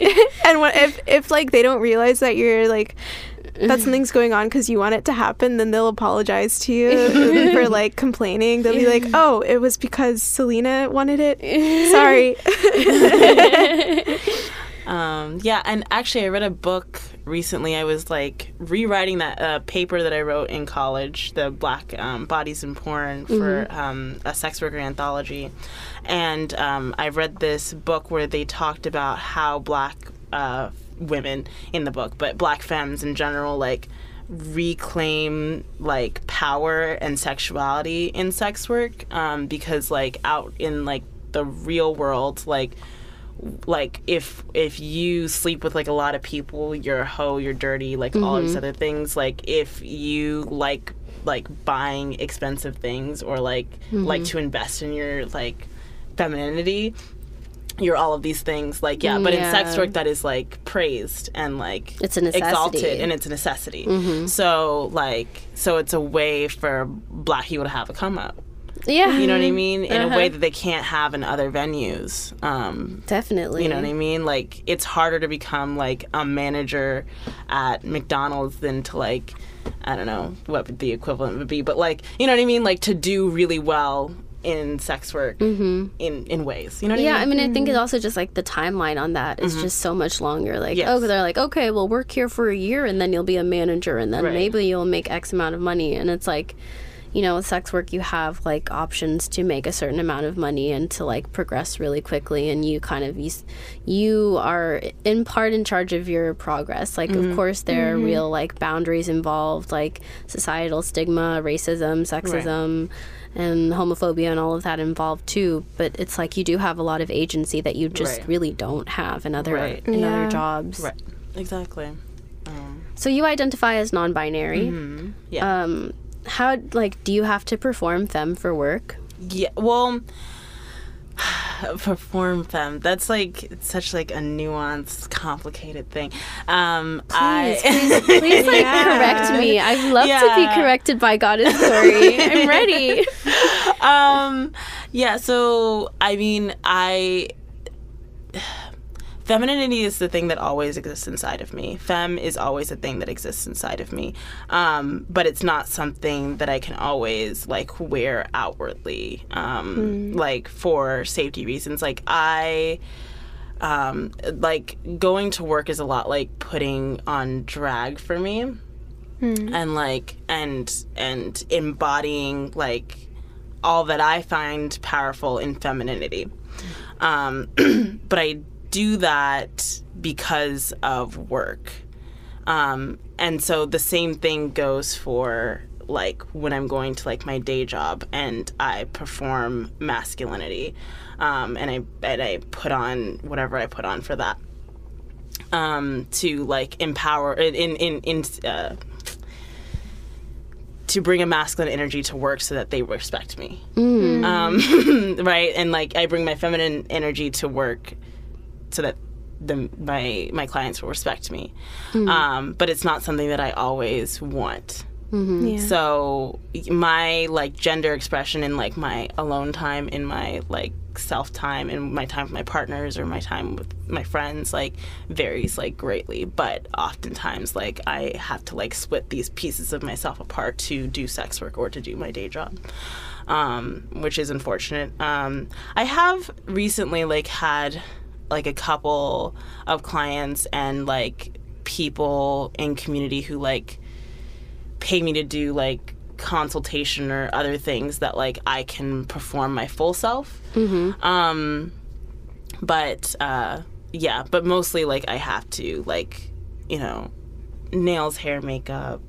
and what, if if like they don't realize that you're like that something's going on because you want it to happen, then they'll apologize to you [LAUGHS] for like complaining. They'll be like, "Oh, it was because Selena wanted it. [LAUGHS] Sorry." [LAUGHS] Um, yeah, and actually, I read a book recently. I was like rewriting that uh, paper that I wrote in college, the Black um, Bodies in Porn for um, a sex worker anthology, and um, I read this book where they talked about how black uh, women in the book, but black femmes in general, like reclaim like power and sexuality in sex work um, because like out in like the real world like like if if you sleep with like a lot of people you're a hoe you're dirty like all these other things like if you like like buying expensive things or like like to invest in your like femininity you're all of these things like yeah but in sex work that is like praised and like It's a necessity. exalted and it's a necessity so like so it's a way for black people to have a come up yeah, you know what I mean? In a way Uh-huh. that they can't have in other venues. Um, definitely. you know what I mean? Like it's harder to become like a manager at McDonald's than to like I don't know what the equivalent would be, but like you know what I mean? Like to do really well in sex work mm-hmm. in in ways. You know what Yeah, I I mean? mean, I think it's mm-hmm. also just like the timeline on that is mm-hmm. just so much longer. Like, Yes. oh, they're like, okay, well, work here for a year and then you'll be a manager and then Right. maybe you'll make X amount of money. And it's like, you know, with sex work, you have like options to make a certain amount of money and to like progress really quickly. And you kind of, you, you are in part in charge of your progress. Like, of course, there are real like boundaries involved, like societal stigma, racism, sexism. And homophobia and all of that involved too, but it's like you do have a lot of agency that you just Right. really don't have in other Right. in Yeah. other jobs. Right. Exactly. Um, So you identify as non-binary. yeah. Um, how like do you have to perform femme for work? Yeah, well, [SIGHS] perform femme. That's like such like a nuanced, complicated thing. Um, I Please, please like [LAUGHS] correct me. I'd love to be corrected by Goddess [LAUGHS] Story. I'm ready. [LAUGHS] um, yeah. So I mean, I femininity is the thing that always exists inside of me. Femme is always a thing that exists inside of me. Um, but it's not something that I can always like wear outwardly, um, like for safety reasons. Like I. Um, like going to work is a lot like putting on drag for me and like and and embodying like all that I find powerful in femininity. Um, [CLEARS THROAT] but I do that because of work. Um, and so the same thing goes for like when I'm going to like my day job and I perform masculinity. Um, and I and I put on whatever I put on for that. Um, to like empower in in in uh, to bring a masculine energy to work so that they respect me. Um, [LAUGHS] right? And like I bring my feminine energy to work so that the, my my clients will respect me. Um, but it's not something that I always want. Yeah. So my like gender expression in like my alone time, in my like self time, and my time with my partners or my time with my friends, like varies like greatly. But oftentimes, like I have to like split these pieces of myself apart to do sex work or to do my day job, um, which is unfortunate. Um, I have recently like had like a couple of clients and like people in community who like pay me to do like consultation or other things that like I can perform my full self. Um, but uh, yeah, but mostly like I have to like you know nails, hair, makeup,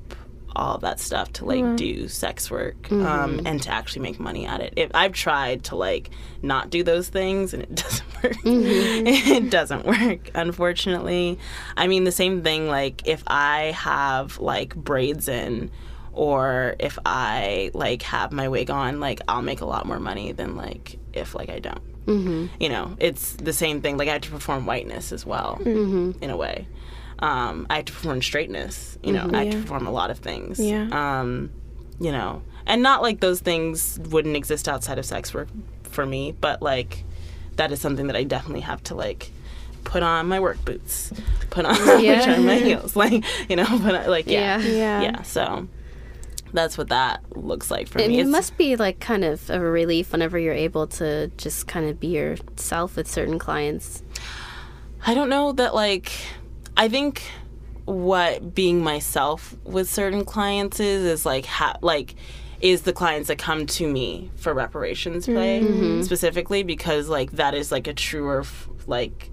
all that stuff to like do sex work um, and to actually make money at it. If I've tried to like not do those things and it [LAUGHS] doesn't work. [LAUGHS] it doesn't work, unfortunately. I mean, the same thing. Like if I have like braids in. Or if I like have my wig on, like I'll make a lot more money than like if like I don't. Mm-hmm. You know, it's the same thing. Like I have to perform whiteness as well, in a way um, I have to perform straightness. You know, I have to perform a lot of things. Yeah. Um, you know, and not like those things wouldn't exist outside of sex work for me, but like that is something that I definitely have to like put on my work boots, put on [LAUGHS] Yeah. which are my heels, [LAUGHS] like you know, but like yeah, Yeah. Yeah. yeah. So that's what that looks like for I me. mean, it It's- must be like kind of a relief whenever you're able to just kind of be yourself with certain clients. I don't know that like I think what being myself with certain clients is is like ha- like is the clients that come to me for reparations pay mm-hmm. mm-hmm. specifically because like that is like a truer f- like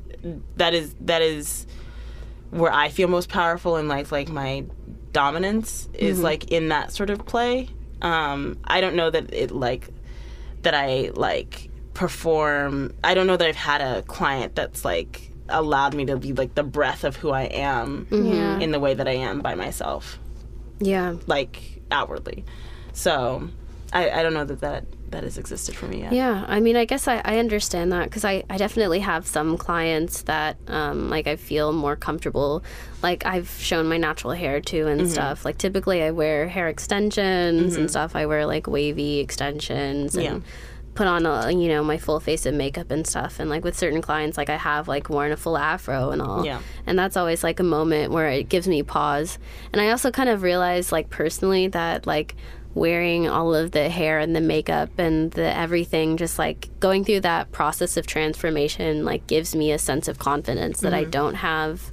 that is that is where I feel most powerful and like like my dominance is mm-hmm. like in that sort of play. Um, I don't know that it like that I like perform. I don't know that I've had a client that's like allowed me to be like the breath of who I am Yeah. in the way that I am by myself, Yeah. like outwardly. So I, I don't know that that that has existed for me yet. Yeah, I mean, I guess I, I understand that because I, I definitely have some clients that um, like I feel more comfortable. Like I've shown my natural hair too and mm-hmm. stuff. Like typically I wear hair extensions and mm-hmm. stuff. I wear like wavy extensions and Yeah. Put on a, you know my full face of makeup and stuff. And like with certain clients, like I have like worn a full afro and all. Yeah. And that's always like a moment where it gives me pause. And I also kind of realize like personally that like wearing all of the hair and the makeup and the everything just like going through that process of transformation like gives me a sense of confidence that I mm-hmm. don't have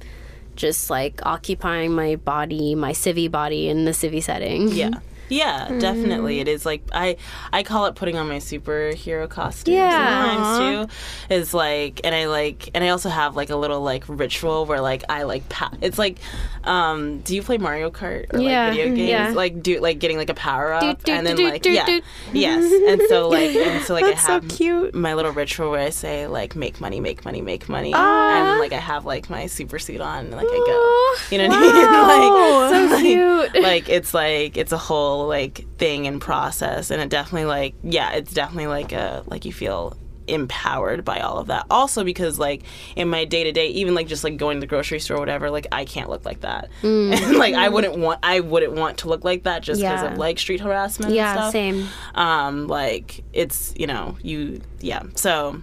just like occupying my body, my civvy body in the civvy setting. Yeah. [LAUGHS] Yeah, definitely. It is like I I call it putting on my superhero costume Yeah. sometimes too. Is like and I like and I also have like a little like ritual where like I like pa- it's like um do you play Mario Kart or Yeah, like video games? yeah. Like do like getting like a power up Doot, doot, and then doot, like yeah. Yes. And so like and so like I so have cute. my little ritual where I say like make money, make money, make money. Ah. And like I have like my super suit on and like I go. You know what Wow. I mean? [LAUGHS] like So [LAUGHS] cute. like it's like it's a whole like thing and process and it definitely like yeah it's definitely like a like you feel empowered by all of that. Also because like in my day to day even like just like going to the grocery store or whatever like i can't look like that. [LAUGHS] And like i wouldn't want i wouldn't want to look like that just because Yeah. of like street harassment and yeah, same. um like it's you know you yeah. So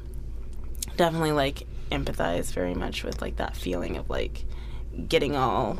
definitely like empathize very much with like that feeling of like getting all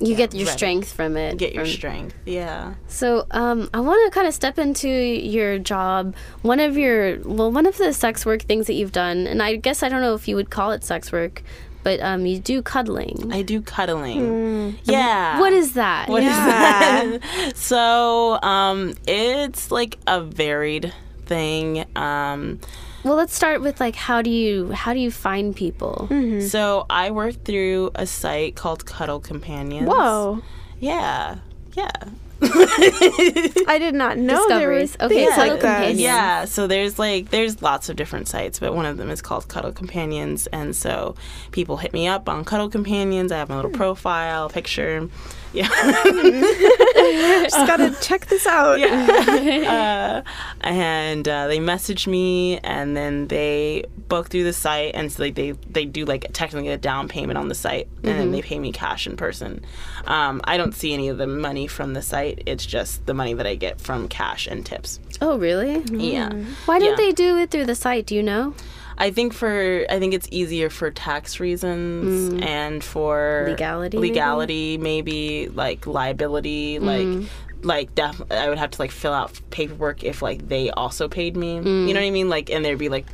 You get your ready. strength from it. get your from- strength yeah So, um, I want to kind of step into your job. One of your, well, one of the sex work things that you've done, and I guess I don't know if you would call it sex work, but um, you do cuddling. I do cuddling. Yeah. What is that? What is Yeah. that? [LAUGHS] so, um, it's like a varied thing. Um, Well, let's start with like how do you how do you find people? Mm-hmm. so I work through a site called Cuddle Companions. Whoa. Yeah. Yeah. I did not know there were Discoveries. Okay, things Cuddle like that. Companions. Yeah, so there's like there's lots of different sites, but one of them is called Cuddle Companions, and so people hit me up on Cuddle Companions. I have my little hmm. profile picture. Yeah. [LAUGHS] Just gotta [LAUGHS] check this out. [LAUGHS] uh, and uh, they message me and then they book through the site and so like they they do like technically a down payment on the site and then they pay me cash in person um, i don't see any of the money from the site it's just the money that i get from cash and tips Oh, really? yeah Why don't Yeah. they do it through the site? Do you know? I think for I think it's easier for tax reasons mm. and for Legality, maybe? legality, maybe, like liability, mm. like like def- I would have to like fill out paperwork if like they also paid me. You mm. know what I mean? Like, and there'd be like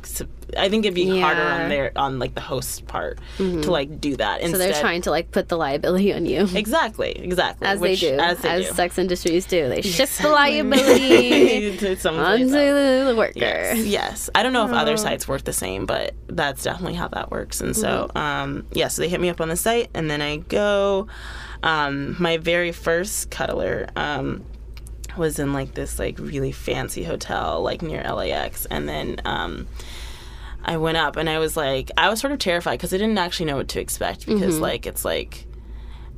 I think it'd be harder on their on like the host part to like do that. So they're trying to like put the liability on you. exactly, exactly As which- they do, as they do. sex industries do. They [LAUGHS] shift the liability [LAUGHS] To onto the worker. Yes, yes. I don't know if other sites work the same, but that's definitely how that works. And so, um, yeah, so they hit me up on the site, and then I go. Um, my very first cuddler um, was in like this like really fancy hotel like near LAX, and then. Um, I went up and I was like, I was sort of terrified because I didn't actually know what to expect because, mm-hmm. like, it's like,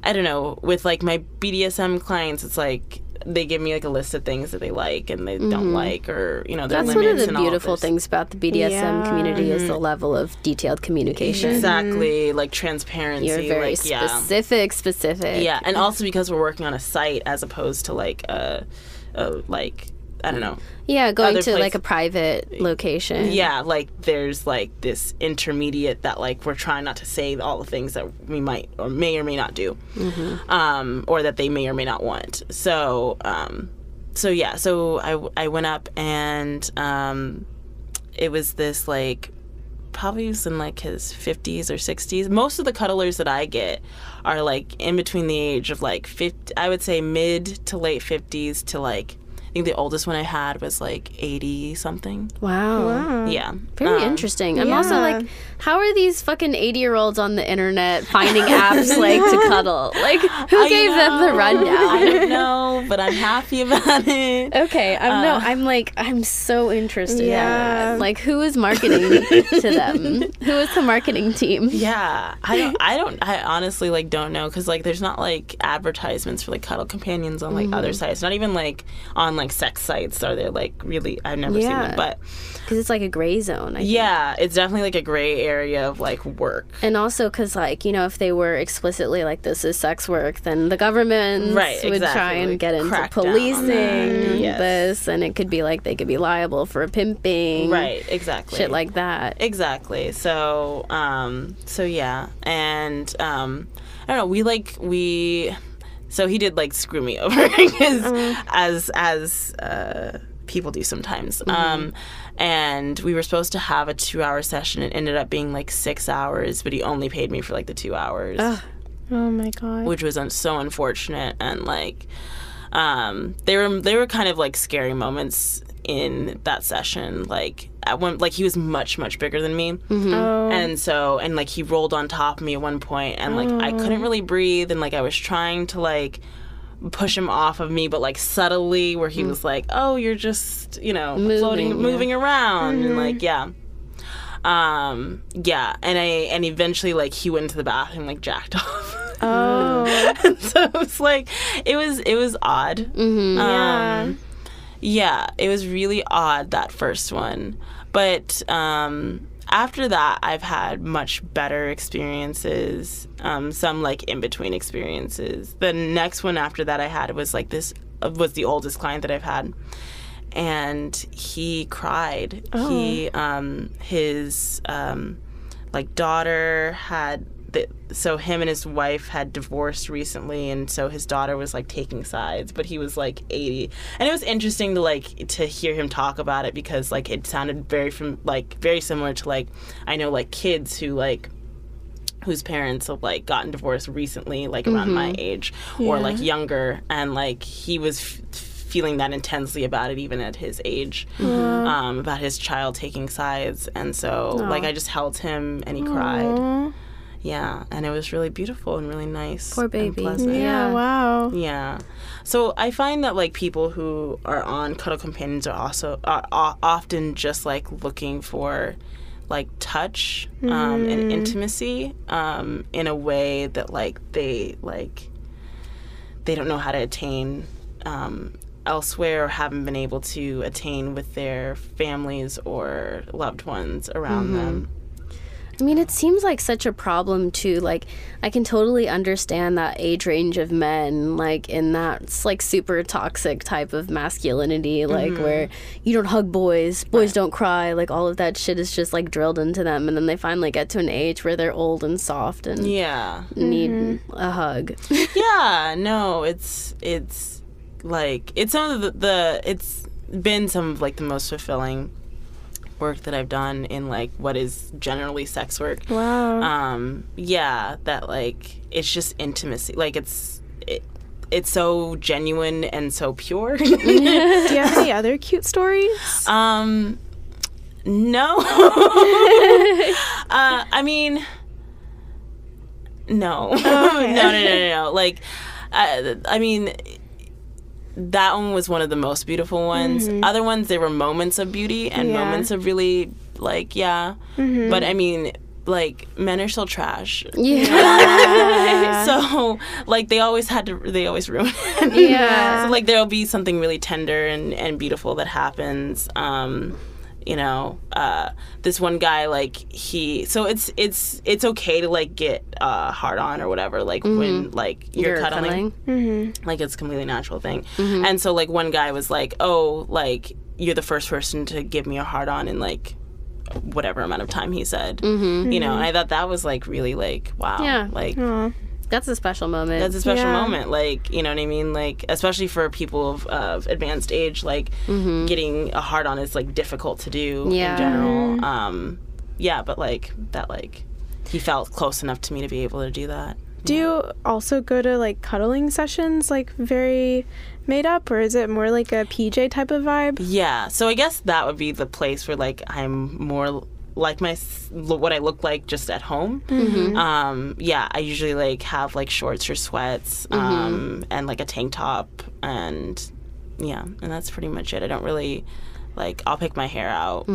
I don't know, with like my BDSM clients, it's like they give me like a list of things that they like and they don't mm-hmm. like, or you know, their That's one of the beautiful things about the BDSM Yeah. community is the mm-hmm. level of detailed communication. Exactly, like transparency. You're very like, yeah. specific, specific. Yeah, and also because we're working on a site as opposed to like a, a like I don't know. Yeah, going to like a private location. Yeah, like there's like this intermediate that like we're trying not to say all the things that we might or may or may not do, um, or that they may or may not want. So, um, so yeah, so I I went up and um, it was this like probably was in like his 50s or 60s. Most of the cuddlers that I get are like in between the age of like 50, I would say mid to late 50s to like, I think the oldest one I had was like 80 something. Wow. Yeah. Very Um, interesting. I'm also like, how are these fucking 80 year olds on the internet finding apps like to cuddle? [LAUGHS] Like, who I gave them the rundown? I don't know, but I'm happy about it. Okay, I'm no, Uh, I'm like, I'm so interested. in Yeah. that. Like, who is marketing to them? [LAUGHS] Who is the marketing team? Yeah, I don't. I don't. I [LAUGHS] honestly like don't know because like there's not like advertisements for like cuddle companions on like Mm-hmm. other sites. Not even like on like sex sites are there like really. I've never seen them, but Because it's like a gray zone. I think. yeah, it's definitely like a gray area of like work. And also, because like you know, if they were explicitly like this is sex work, then the government Right, would try and get into Crack policing. Yes. this, and it could be like they could be liable for pimping, Right. Exactly. Shit like that. Exactly. So, um, so yeah, and um, I don't know. We like we, so he did like screw me [LAUGHS] over as as as uh, people do sometimes. Um, and we were supposed to have a two-hour session. It ended up being like six hours, but he only paid me for like the two hours Oh my god. which was un- so unfortunate and like um, they were they were kind of like scary moments in that session. Like at one, like he was much much bigger than me, Oh. and so and like he rolled on top of me at one point, and like I couldn't really breathe, and like I was trying to like push him off of me, but like subtly, where he was like, "Oh, you're just you know floating, yeah. moving around," and like yeah. Um yeah, and I and eventually like he went into the bathroom like jacked [LAUGHS] off. oh. [LAUGHS] And so it was like it was it was odd. Mm-hmm. Yeah. Um, yeah, it was really odd that first one, but um, after that, I've had much better experiences. Um, some like in between experiences. The next one after that I had was like this was the oldest client that I've had, and he cried. He um, his um, like daughter had the, so him and his wife had divorced recently and so his daughter was like taking sides but he was like 80 and it was interesting to like to hear him talk about it because like it sounded very from like very similar to like i know like kids who like whose parents have like gotten divorced recently like around my age or Yeah. like younger. And like he was f- feeling that intensely about it even at his age um, about his child taking sides. And so like i just held him and he cried. Aw. Yeah, and it was really beautiful and really nice. Poor and baby. pleasant. Yeah, Yeah. wow. Yeah. So I find that like people who are on cuddle companions are also are, are often just like looking for like touch um, and intimacy um, in a way that like they like they don't know how to attain um, elsewhere or haven't been able to attain with their families or loved ones around them. I mean, it seems like such a problem too. Like, I can totally understand that age range of men, like in that like super toxic type of masculinity, like mm-hmm. where you don't hug boys, boys don't cry, like all of that shit is just like drilled into them, and then they finally get to an age where they're old and soft and Yeah. need mm-hmm. a hug. [LAUGHS] yeah no it's it's like it's some of the, the it's been some of like the most fulfilling work that i've done in like what is generally sex work. Wow. um yeah that like it's just intimacy. Like it's it, it's so genuine and so pure. [LAUGHS] Do you have any [LAUGHS] other cute stories? um no. [LAUGHS] Uh i mean no. No no no no no. Like I, I mean that one was one of the most beautiful ones. Other ones there were moments of beauty and Yeah. moments of really like yeah. But i mean like men are still trash. Yeah. [LAUGHS] [LAUGHS] so like they always had to they always ruin it. Yeah. so like there'll be something really tender and, and beautiful that happens. Um you know uh this one guy like he so it's it's it's okay to like get uh hard on or whatever like when like you're, You're cuddling, cuddling. like it's a completely natural thing. And so like one guy was like oh like you're the first person to give me a hard on in like whatever amount of time he said. You know and i thought that was like really like wow. Yeah. like Aw. That's a special moment. that's a special Yeah. moment like you know what i mean like especially for people of, of advanced age like getting a hard on is like difficult to do Yeah. in general um yeah but like that like he felt close enough to me to be able to do that Do you also go to like cuddling sessions, like very made up, or is it more like a PJ type of vibe? yeah so i guess that would be the place where like i'm more like my what i look like just at home. Um yeah i usually like have like shorts or sweats um and like a tank top and yeah and that's pretty much it. I don't really like i'll pick my hair out.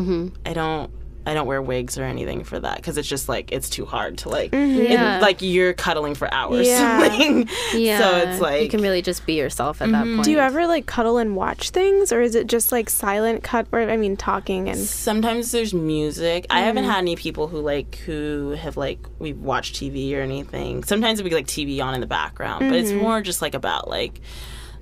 I don't i don't wear wigs or anything for that because it's just like it's too hard to like mm-hmm. it- Yeah. like you're cuddling for hours Yeah. [LAUGHS] Like, yeah. so it's like you can really just be yourself at that point. Do you ever like cuddle and watch things, or is it just like silent cut, or I mean, talking and sometimes there's music. I haven't mm-hmm. had any people who like who have like we've watched TV or anything. Sometimes it'll be like TV on in the background, but it's more just like about like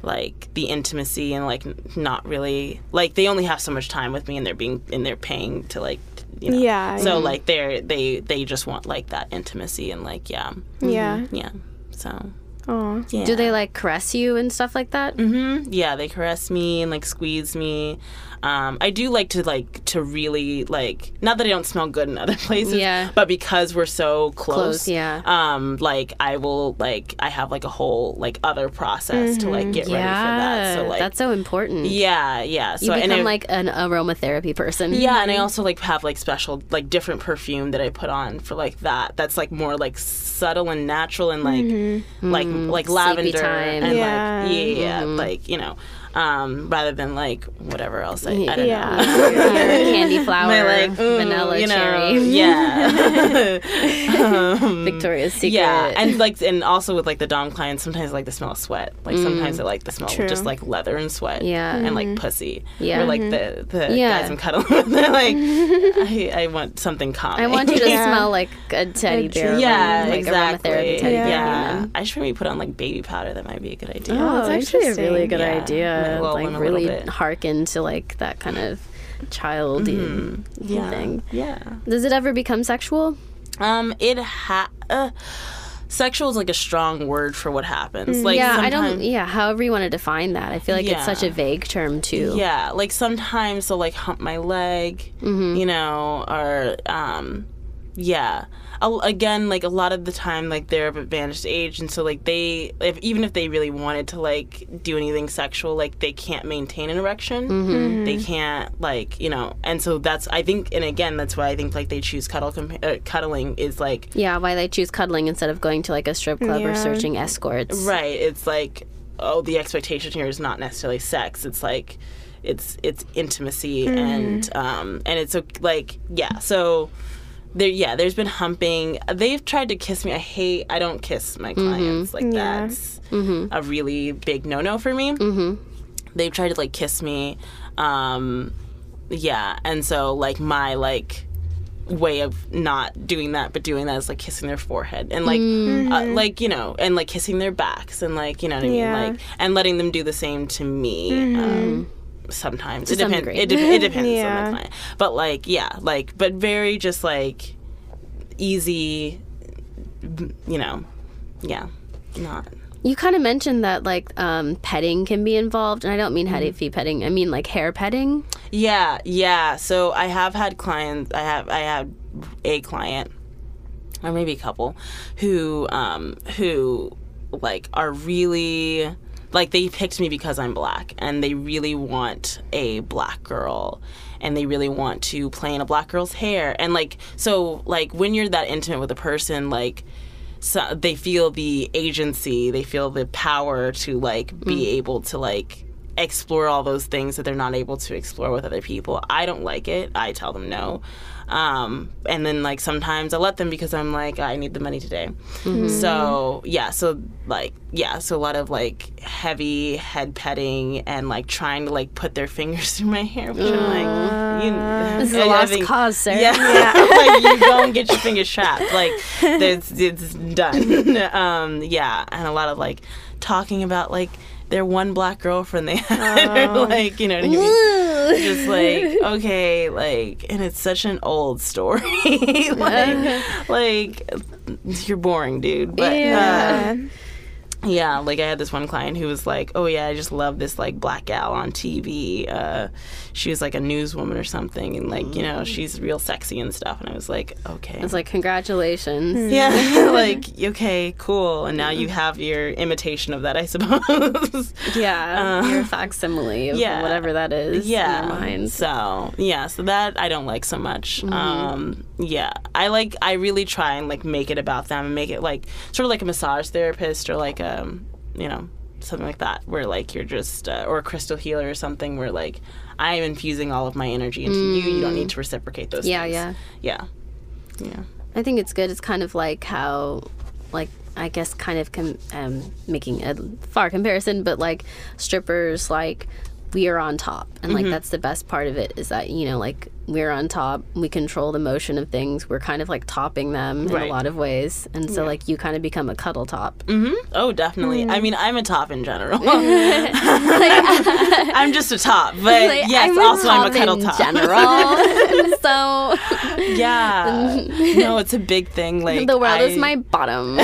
like the intimacy and like not really like they only have so much time with me and they're being and they're paying to like you know. Yeah, So yeah. like they're they they just want like that intimacy and like yeah yeah? yeah. So Aw. Yeah. Do they like caress you and stuff like that? Mm-hmm. Yeah, they caress me and like squeeze me. Um, I do like to like to really like not that I don't smell good in other [LAUGHS] places, Yeah. but because we're so close, Close, yeah. Um, like I will like I have like a whole like other process to like mm-hmm. get ready for that. So like that's so important. yeah, yeah. So You and become I- like an aromatherapy person. yeah, and I mm-hmm. also like have like special like different perfume that I put on for like that. That's like more like subtle and natural and like mm-hmm. like like lavender and Yeah. like yeah, yeah, like you know, um, rather than like whatever else. I, I don't Yeah. know. [LAUGHS] Candy flower, My like mm, vanilla you know, cherry, yeah, [LAUGHS] Victoria's Secret. yeah, and like and also with like the dom clients, sometimes I like the smell of sweat. Like sometimes I like the smell True. of just like leather and sweat. Yeah. and like pussy. Yeah. or like the the Yeah. guys I'm cuddling [LAUGHS] with. They're like, I, I want something calming. I want you to Yeah. smell like a teddy bear. Yeah, like exactly. teddy Yeah. bear. Yeah. human. I should maybe put on like baby powder. That might be a good idea. Oh, Oh, it's actually a really good Yeah. idea. Well, like in a little really harken to like that kind of child yeah. thing. Yeah. Does it ever become sexual? Um, it ha. Uh, sexual is like a strong word for what happens. Like yeah, I don't. Yeah, however you want to define that. I feel like it's such a vague term too. Yeah, like sometimes they'll like hump my leg, Mm-hmm. you know, or um, yeah. Again, like a lot of the time, like they're of advanced age, and so like they, if even if they really wanted to like do anything sexual, like they can't maintain an erection. Mm-hmm. They can't like you know, and so that's I think, and again, that's why I think like they choose cuddle compa- uh, cuddling is like Yeah, why they choose cuddling instead of going to like a strip club or searching escorts. Right. It's like, oh, the expectation here is not necessarily sex. It's like, it's it's intimacy and um and it's like yeah. So there yeah, there's been humping. They've tried to kiss me. I hate. I don't kiss my clients. Like Yeah. that's a really big no no for me. Mm-hmm. They've tried to like kiss me. Um, yeah, and so like my like way of not doing that but doing that is like kissing their forehead and like uh, like you know and like kissing their backs and like you know what i mean Yeah. like and letting them do the same to me um, sometimes it some depends it, de- it depends on Yeah. the client but like yeah like but very just like easy you know yeah not You kind of mentioned that like um, petting can be involved, and I don't mean Mm-hmm. head feet petting. I mean like hair petting. Yeah, yeah. So I have had clients. I have I had a client, or maybe a couple, who um who like are really like they picked me because I'm black, and they really want a black girl. And they really want to play in a black girl's hair, and like so, like when you're that intimate with a person, like so they feel the agency, they feel the power to like be mm. able to like explore all those things that they're not able to explore with other people. I don't like it. I tell them no. Um, and then like sometimes I let them because I'm like I need the money today. So yeah, so like yeah, so a lot of like heavy head petting and like trying to like put their [LAUGHS] fingers through my hair, which I'm like, you, This is [LAUGHS] a lost think- cause, sir. yeah, [LAUGHS] like you go and get your fingers trapped. Like it's it's done. um, yeah, and a lot of like talking about like their one black girlfriend they [LAUGHS] had, or, like you know what I mean. Just like [LAUGHS] okay, like, and it's such an old story. [LAUGHS] like, like you're boring, dude. But uh, Yeah. like I had this one client who was like, "Oh yeah, I just love this like black gal on TV. Uh, she was like a newswoman or something, and like you know she's real sexy and stuff." And I was like, "Okay, It's like congratulations. yeah, [LAUGHS] [LAUGHS] like okay, cool." And now you have your imitation of that, I suppose. [LAUGHS] Yeah, your facsimile of yeah. whatever that is yeah. in your mind. So yeah, so that I don't like so much. Um, yeah, I like I really try and like make it about them and make it like sort of like a massage therapist or like um you know something like that where like you're just uh, or a crystal healer or something where like I am infusing all of my energy into you. You don't need to reciprocate those. Yeah, things. yeah. yeah, yeah. I think it's good. It's kind of like how, like, I guess, kind of com- um, making a far comparison, but like strippers, like, we are on top. And, Mm-hmm. like, that's the best part of it is that, you know, like, we're on top. We control the motion of things. We're kind of like topping them in Right. a lot of ways. And so, like, you kind of become a cuddle top. Mm-hmm. Oh, definitely. Mm. I mean, I'm a top in general. [LAUGHS] [LAUGHS] I'm just a top, but [LAUGHS] Like, yes, I'm also I'm a top cuddle in top. general. so, Yeah, no, it's a big thing. Like the world is my bottom.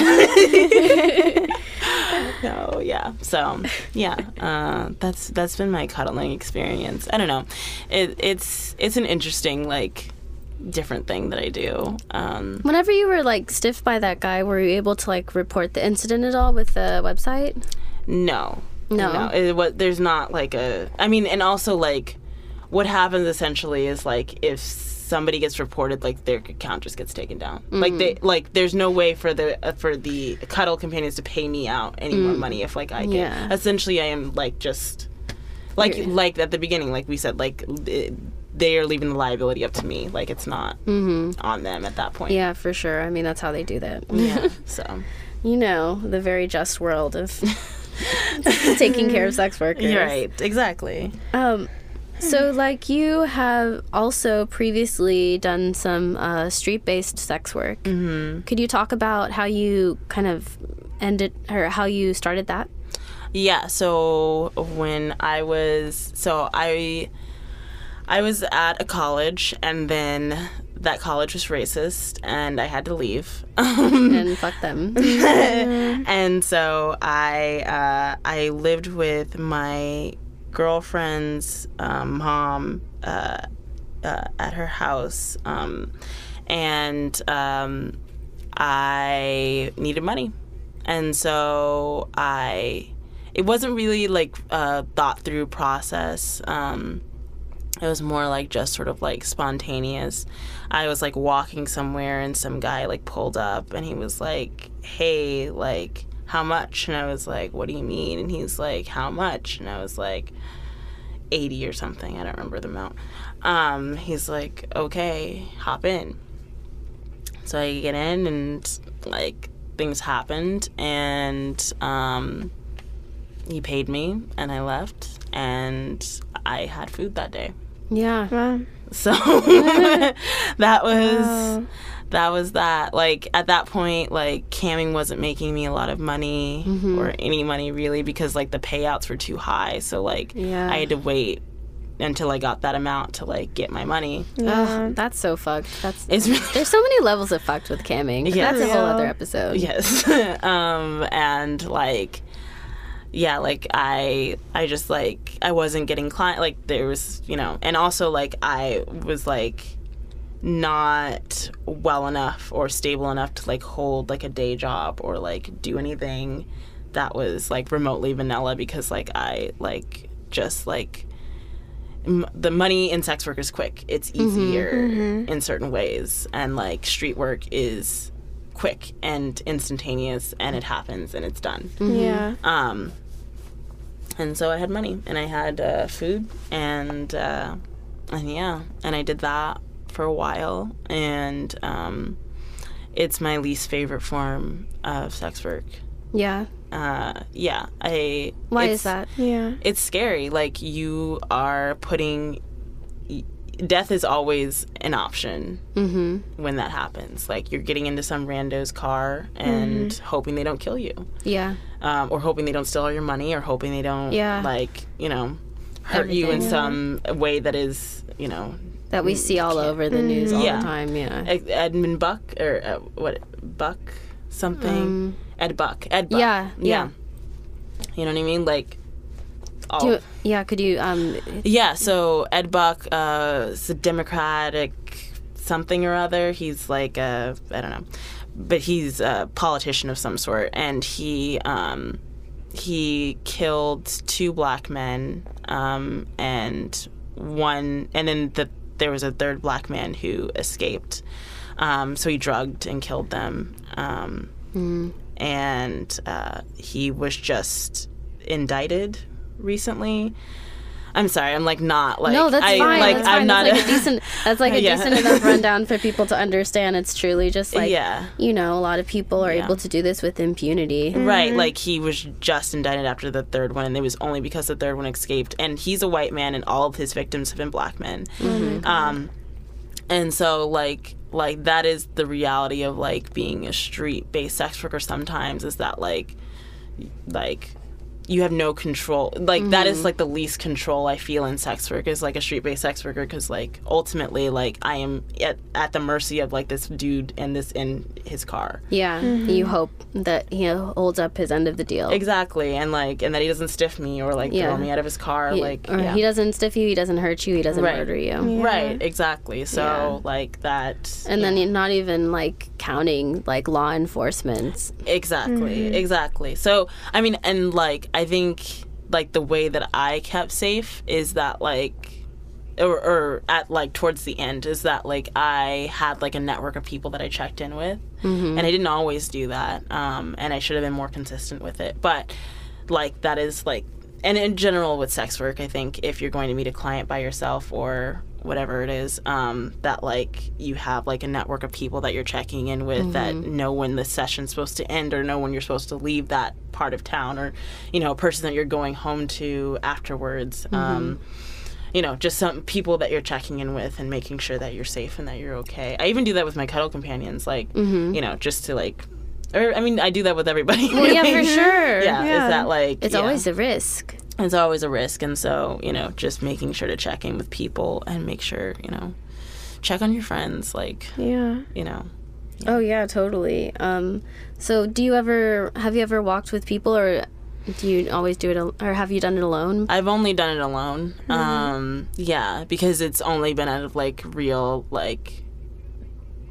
No, yeah. So, yeah, uh, that's that's been my cuddling experience. I don't know. It, it's it's an interesting like different thing that I do. Um, Whenever you were like stiffed by that guy, were you able to like report the incident at all with the website? no, No. It, what there's not like a. I mean, and also like, what happens essentially is like if somebody gets reported, like their account just gets taken down. Like they like there's no way for the uh, for the cuddle companions to pay me out any more money if like I get. Yeah. Essentially, I am like just like You're- like at the beginning, like we said, like. It, they are leaving the liability up to me. Like it's not on them at that point. Yeah, for sure. I mean, that's how they do that. Yeah. [LAUGHS] So you know, the very just world of [LAUGHS] taking care of sex [LAUGHS] workers. right. Exactly. Um, so, like, you have also previously done some uh, street based sex work. Mm-hmm. Could you talk about how you kind of ended or how you started that? Yeah, so when I was so I I was at a college and then that college was racist and I had to leave. [LAUGHS] and fuck them. [LAUGHS] and so I uh, I lived with my girlfriend's um, mom uh, uh, at her house, um, and um, I needed money, and so I. It wasn't really like a thought through process. Um, it was more like just sort of like spontaneous. I was like walking somewhere and some guy like pulled up and he was like, "Hey, like how much?" And I was like, "What do you mean?" And he's like, "How much?" And I was like, 80 or something. I don't remember the amount. Um, he's like, "Okay, hop in." So I get in and like things happened and um he paid me and I left and I had food that day. yeah. Wow. So [LAUGHS] that was Wow. That was that. Like at that point, like camming wasn't making me a lot of money or any money really because like the payouts were too high. So like Yeah. I had to wait until I got that amount to like get my money. Ugh, that's so fucked. That's It's really [LAUGHS] there's so many levels of fucked with camming. but Yeah. That's a whole Yeah. other episode. yes [LAUGHS] um and like yeah like i i just like i wasn't getting client like there was you know and also like i was like not well enough or stable enough to like hold like a day job or like do anything that was like remotely vanilla because like i like just like m- the money in sex work is quick. It's easier in certain ways. And like street work is quick and instantaneous and it happens and it's done. Yeah. um and so i had money and i had uh, food and uh and yeah and i did that for a while and um it's my least favorite form of sex work Yeah. uh yeah i Why it's- is that? Yeah. it's scary. Like you are putting death is always an option Mm-hmm. when that happens. Like you're getting into some rando's car and Mm-hmm. hoping they don't kill you, Yeah. um, or hoping they don't steal all your money, or hoping they don't Yeah. like you know hurt you in Everything. some way that is you know That we see all over the news all Yeah. the time. Yeah. Ed- Edmund Buck or uh, what Buck something Um, Ed Buck Ed Buck Yeah, yeah. you know what I mean like. all- do, yeah. Could you um Yeah, so Ed Buck uh, is a Democratic something or other. He's like a I don't know, but he's a politician of some sort, and he um, he killed two black men um, and one, and then the, there was a third black man who escaped. Um, so he drugged and killed them, um, and uh, he was just indicted recently. I'm sorry, I'm like not like no, that's I, fine. Like that's I'm fine. not that's like a decent. That's like a [LAUGHS] Yeah. decent enough rundown for people to understand. It's truly just like Yeah. you know, a lot of people are Yeah. able to do this with impunity. Right, mm-hmm. like he was just indicted after the third one, and it was only because the third one escaped. And he's a white man, and all of his victims have been black men. Mm-hmm. Mm-hmm. Um, and so like like that is the reality of like being a street based sex worker. Sometimes is that like like you have no control like that Mm-hmm. is like the least control i feel in sex work is like a street-based sex worker because like ultimately like i am at, at the mercy of like this dude and this in his car Yeah. You hope that he holds up his end of the deal. exactly and like and that he doesn't stiff me or like Yeah. throw me out of his car He- like or yeah. he doesn't stiff you, he doesn't hurt you, he doesn't Right. murder you. right exactly so Yeah. like that And then not even like counting like law enforcement. Exactly, exactly. So, I mean, and like, I think like the way that I kept safe is that like, or, or at like towards the end is that like I had like a network of people that I checked in with, and I didn't always do that, um, and I should have been more consistent with it. But like that is like, and in general with sex work, I think if you're going to meet a client by yourself or whatever it is um, that like you have like a network of people that you're checking in with that know when the session's supposed to end or know when you're supposed to leave that part of town or you know a person that you're going home to afterwards. Um, you know just some people that you're checking in with and making sure that you're safe and that you're okay. I even do that with my cuddle companions like you know just to like or i mean i do that with everybody Well, yeah, for [LAUGHS] sure. yeah, Yeah. is that like It's yeah always a risk. it's always a risk and so you know just making sure to check in with people and make sure you know check on your friends like Yeah. you know Oh yeah, totally. Um, so do you ever have you ever walked with people or do you always do it al- or have you done it alone? i've only done it alone um yeah because it's only been out of like real like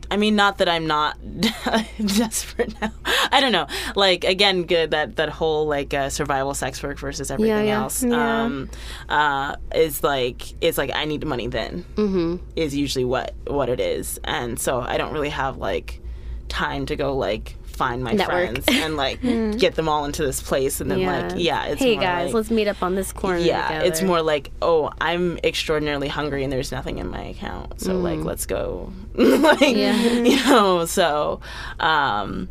I mean, not that I'm not [LAUGHS] desperate now. I don't know. Like again, good that that whole like uh, survival sex work versus everything yeah. else Yeah. um, uh, is like it's like I need money then. Mm-hmm. is usually what what it is and so i don't really have like time to go like find my Network. friends and like [LAUGHS] get them all into this place and then like yeah it's hey more guys, like, let's meet up on this corner. yeah it's more like oh i'm extraordinarily hungry and there's nothing in my account so like let's go [LAUGHS] like Mm. Yeah. you know so um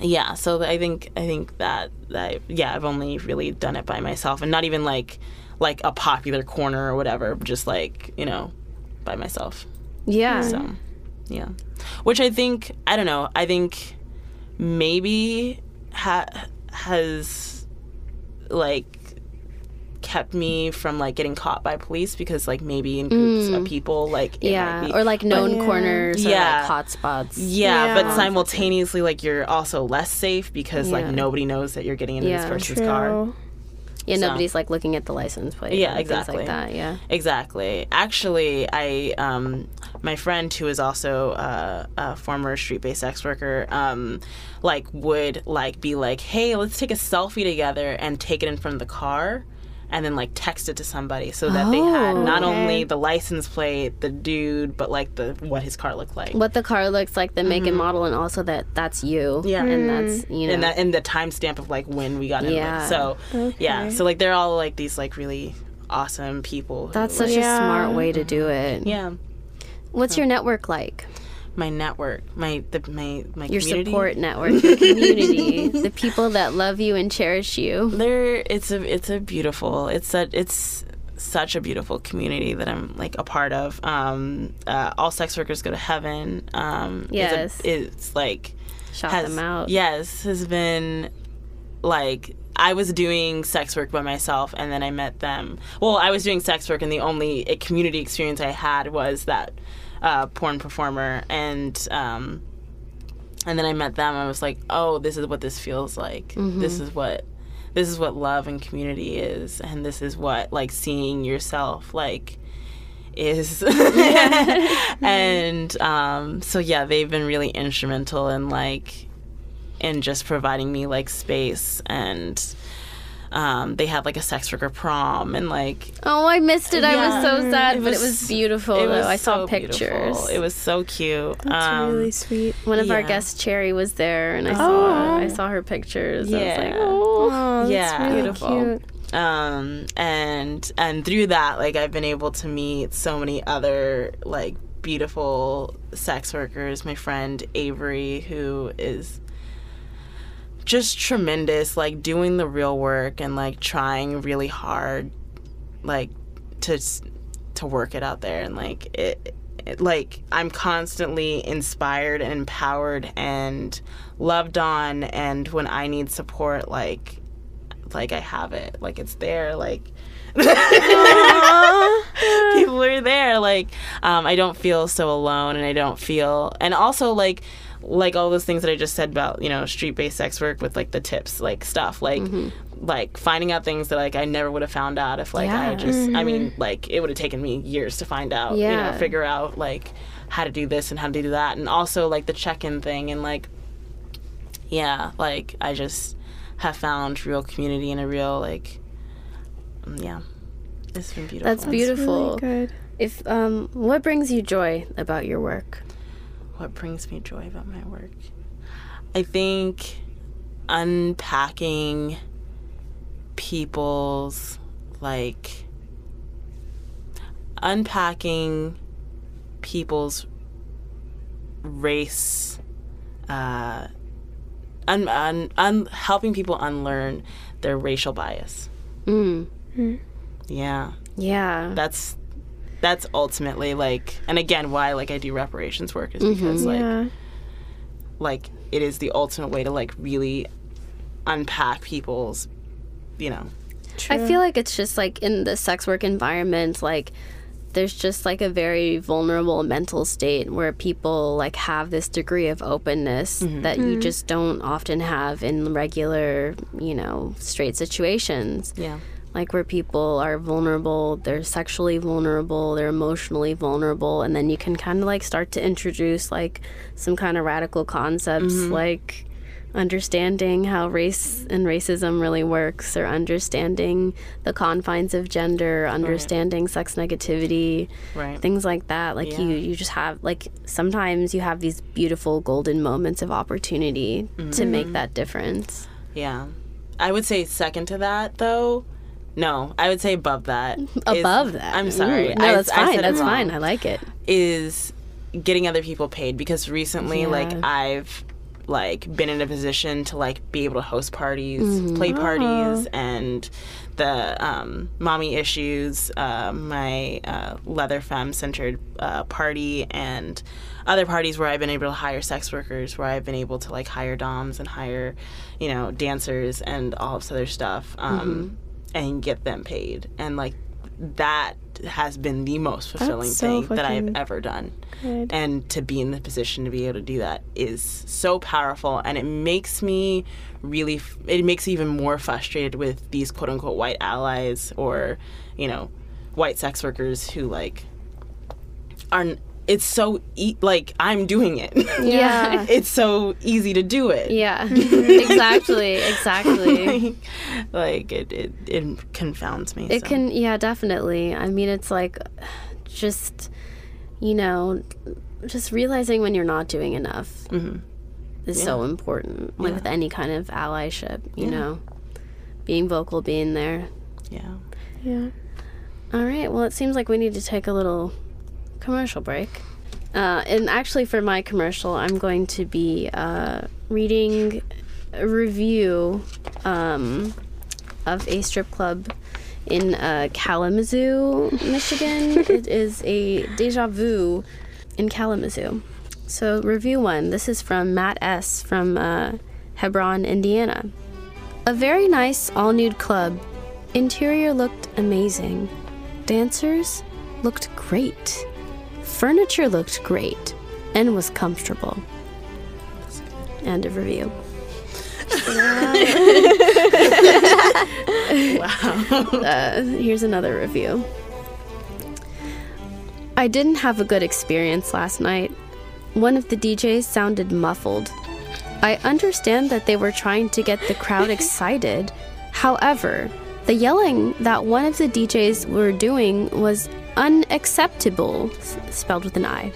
yeah so i think i think that that yeah i've only really done it by myself and not even like like a popular corner or whatever just like you know by myself yeah. so, yeah. Which I think, I don't know, I think maybe ha- has like kept me from like getting caught by police because like maybe in groups of mm. people like Yeah, or like known yeah. corners or Yeah. like hot spots. yeah, but simultaneously like you're also less safe because like nobody knows that you're getting into Yeah. this person's True. car. Yeah, So- nobody's like looking at the license plate. Yeah, and things exactly. like that. Yeah. Exactly. Actually, I um, my friend who is also uh, a former street-based sex worker, um, like would like be like, "Hey, let's take a selfie together and take it in front of the car." And then like text it to somebody so that they had Oh, not okay. only the license plate, the dude, but like the what his car looked like. What the car looks like, the make and model, and also that that's you. Mm-hmm. Yeah. and that's you know. and that and the timestamp of like when we got in Yeah. it. So yeah, so like they're all like these like really awesome people. who, that's such like, a Yeah. smart way to do it. yeah. What's your network like? My network, my the my my Your community. support [LAUGHS] network, your community, the people that love you and cherish you. there it's a it's a beautiful it's a it's such a beautiful community that I'm like a part of. Um, uh, all sex workers go to heaven. Um, Yes. it's, a, it's like Shout has them out. yes has been like I was doing sex work by myself and then I met them. Well, I was doing sex work and the only uh, community experience I had was that uh, porn performer and um, and then I met them. I was like, oh, this is what this feels like. This is what this is what love and community is, and this is what like seeing yourself like is. [LAUGHS] [LAUGHS] and um, so yeah, they've been really instrumental in like in just providing me like space and. Um, they had like a sex worker prom and like Oh, I missed it. I was so sad, It but it was- was beautiful. it though. was I saw so pictures. beautiful. It was so cute. That's Um, really sweet. One of our guests, Cherry, was there, and I Oh. saw I saw her pictures. I was like, Yeah. oh, Oh, that's Yeah. really Beautiful. cute. um and and through that like i've been able to meet so many other like beautiful sex workers my friend avery who is just tremendous like doing the real work and like trying really hard like to to work it out there and like it, it like i'm constantly inspired and empowered and loved on and when i need support like like I have it. Like it's there. Like [LAUGHS] people are there. Like um, I don't feel so alone, and I don't feel, and also like like all those things that I just said about you know street based sex work with like the tips like stuff like like finding out things that like I never would have found out if like I Yeah. just I mean like it would have taken me years to find out you Yeah. know figure out like how to do this and how to do that and also like the check in thing and like yeah like I just have found real community and a real like mm, yeah it's been beautiful That's beautiful. Really good. If um, what brings you joy about your work? What brings me joy about my work I think unpacking people's like unpacking people's race uh un, un, un, helping people unlearn their racial bias Mm. yeah Yeah. that's that's ultimately like and again why like i do reparations work is because mm-hmm. like yeah. like it is the ultimate way to like really unpack people's you know. I feel like it's just like in the sex work environment, like there's just like a very vulnerable mental state where people like have this degree of openness mm-hmm. that you mm-hmm. just don't often have in regular, you know, straight situations. yeah Like where people are vulnerable, they're sexually vulnerable, they're emotionally vulnerable, and then you can kind of like start to introduce like some kind of radical concepts mm-hmm. like understanding how race and racism really works or understanding the confines of gender understanding sex negativity right. things like that. Like you Yeah. you just have like sometimes you have these beautiful golden moments of opportunity to make mm-hmm. that difference. Yeah. I would say second to that though no i would say above that. [LAUGHS] above that? I'm sorry. Ooh, no I- that's I fine it that's fine. i like it. Is getting other people paid because recently like I've like been in a position to like be able to host parties, Mm-hmm. play parties and the um, mommy issues, uh, my uh, leather femme centered uh, party and other parties where I've been able to hire sex workers, where I've been able to like hire doms and hire, you know, dancers and all this other stuff, um, and get them paid. And like that has been the most fulfilling so thing that I've ever done. good. And to be in the position to be able to do that is so powerful. And it makes me really, it makes me even more frustrated with these quote unquote white allies or, you know, white sex workers who like are, n- it's so, e- like, I'm doing it. [LAUGHS] yeah it's so easy to do it. yeah exactly [LAUGHS] exactly like, like, it, it, it confounds me. It so. can, yeah, definitely. I mean, it's like just, you know, just realizing when you're not doing enough Mhm. is so important. Like Yeah. with any kind of allyship, you Yeah. know, being vocal, being there. Yeah. Yeah. All right. Well, it seems like we need to take a little commercial break. Uh, and actually, for my commercial, I'm going to be uh, reading a review um, of a strip club in uh, Kalamazoo, Michigan. [LAUGHS] it is a deja vu in Kalamazoo. So, review one. This is from Matt S. from uh, Hebron, Indiana. A very nice all nude club. Interior looked amazing. Dancers looked great. Furniture looked great and was comfortable. End of review. [LAUGHS] Wow. Uh, here's another review. I didn't have a good experience last night. One of the DJs sounded muffled. I understand that they were trying to get the crowd [LAUGHS] excited. However, the yelling that one of the DJs were doing was unacceptable, spelled with an I.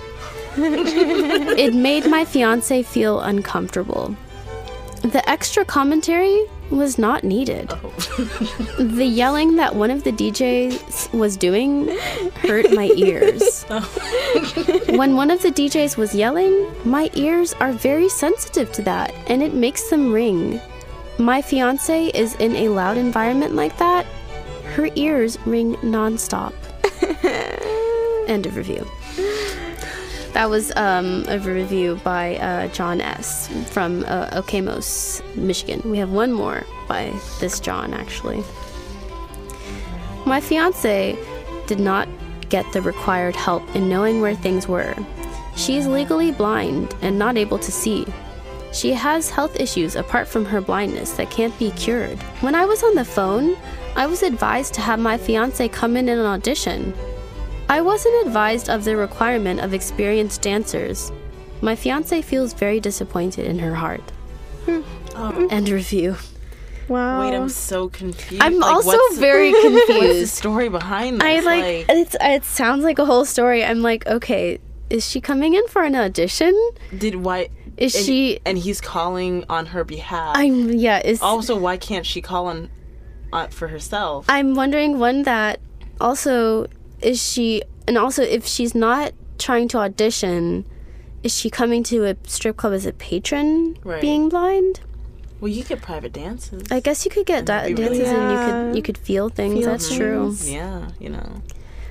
[LAUGHS] it made my fiance feel uncomfortable. The extra commentary was not needed. Oh. The yelling that one of the DJs was doing hurt my ears. Oh. when one of the DJs was yelling, my ears are very sensitive to that and it makes them ring. My fiance is in a loud environment like that, her ears ring nonstop. [LAUGHS] End of review. That was um, a review by uh, John S. from uh, Okemos, Michigan. We have one more by this John, actually. My fiance did not get the required help in knowing where things were. She is legally blind and not able to see. She has health issues apart from her blindness that can't be cured. When I was on the phone, I was advised to have my fiance come in and audition. I wasn't advised of the requirement of experienced dancers. My fiance feels very disappointed in her heart. Hmm. End review. Wow. Wait, I'm so confused. I'm Like, also what's the- very [LAUGHS] What's the story behind this? I like, it's it sounds like a whole story. I'm like, okay, is she coming in for an audition? did why? Is and, she And he's calling on her behalf. I'm yeah, is also, why can't she call on, uh, for herself? I'm wondering one that also is she and also if she's not trying to audition, is she coming to a strip club as a patron Right. being blind? well, you get private dances. I guess you could get da- that'd really dances and you could you could feel things. Feel That's true. yeah, you know.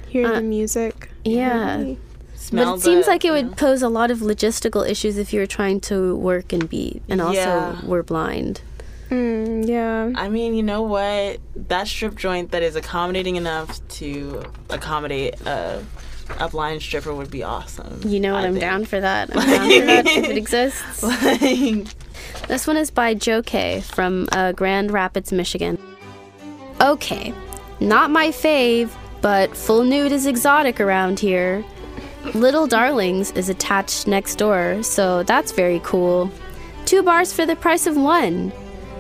Hear uh, the music. Yeah. Smell But it seems like it would know. pose a lot of logistical issues if you were trying to work and be and also Yeah. were blind. Mm, yeah. I mean, you know what? That strip joint that is accommodating enough to accommodate a, a blind stripper would be awesome. You know what? I I'm think. down for that. I'm down for that if it [LAUGHS] exists. Like, This one is by Joe K from uh, Grand Rapids, Michigan. Okay, not my fave, but full nude is exotic around here. Little Darlings is attached next door, so that's very cool. Two bars for the price of one.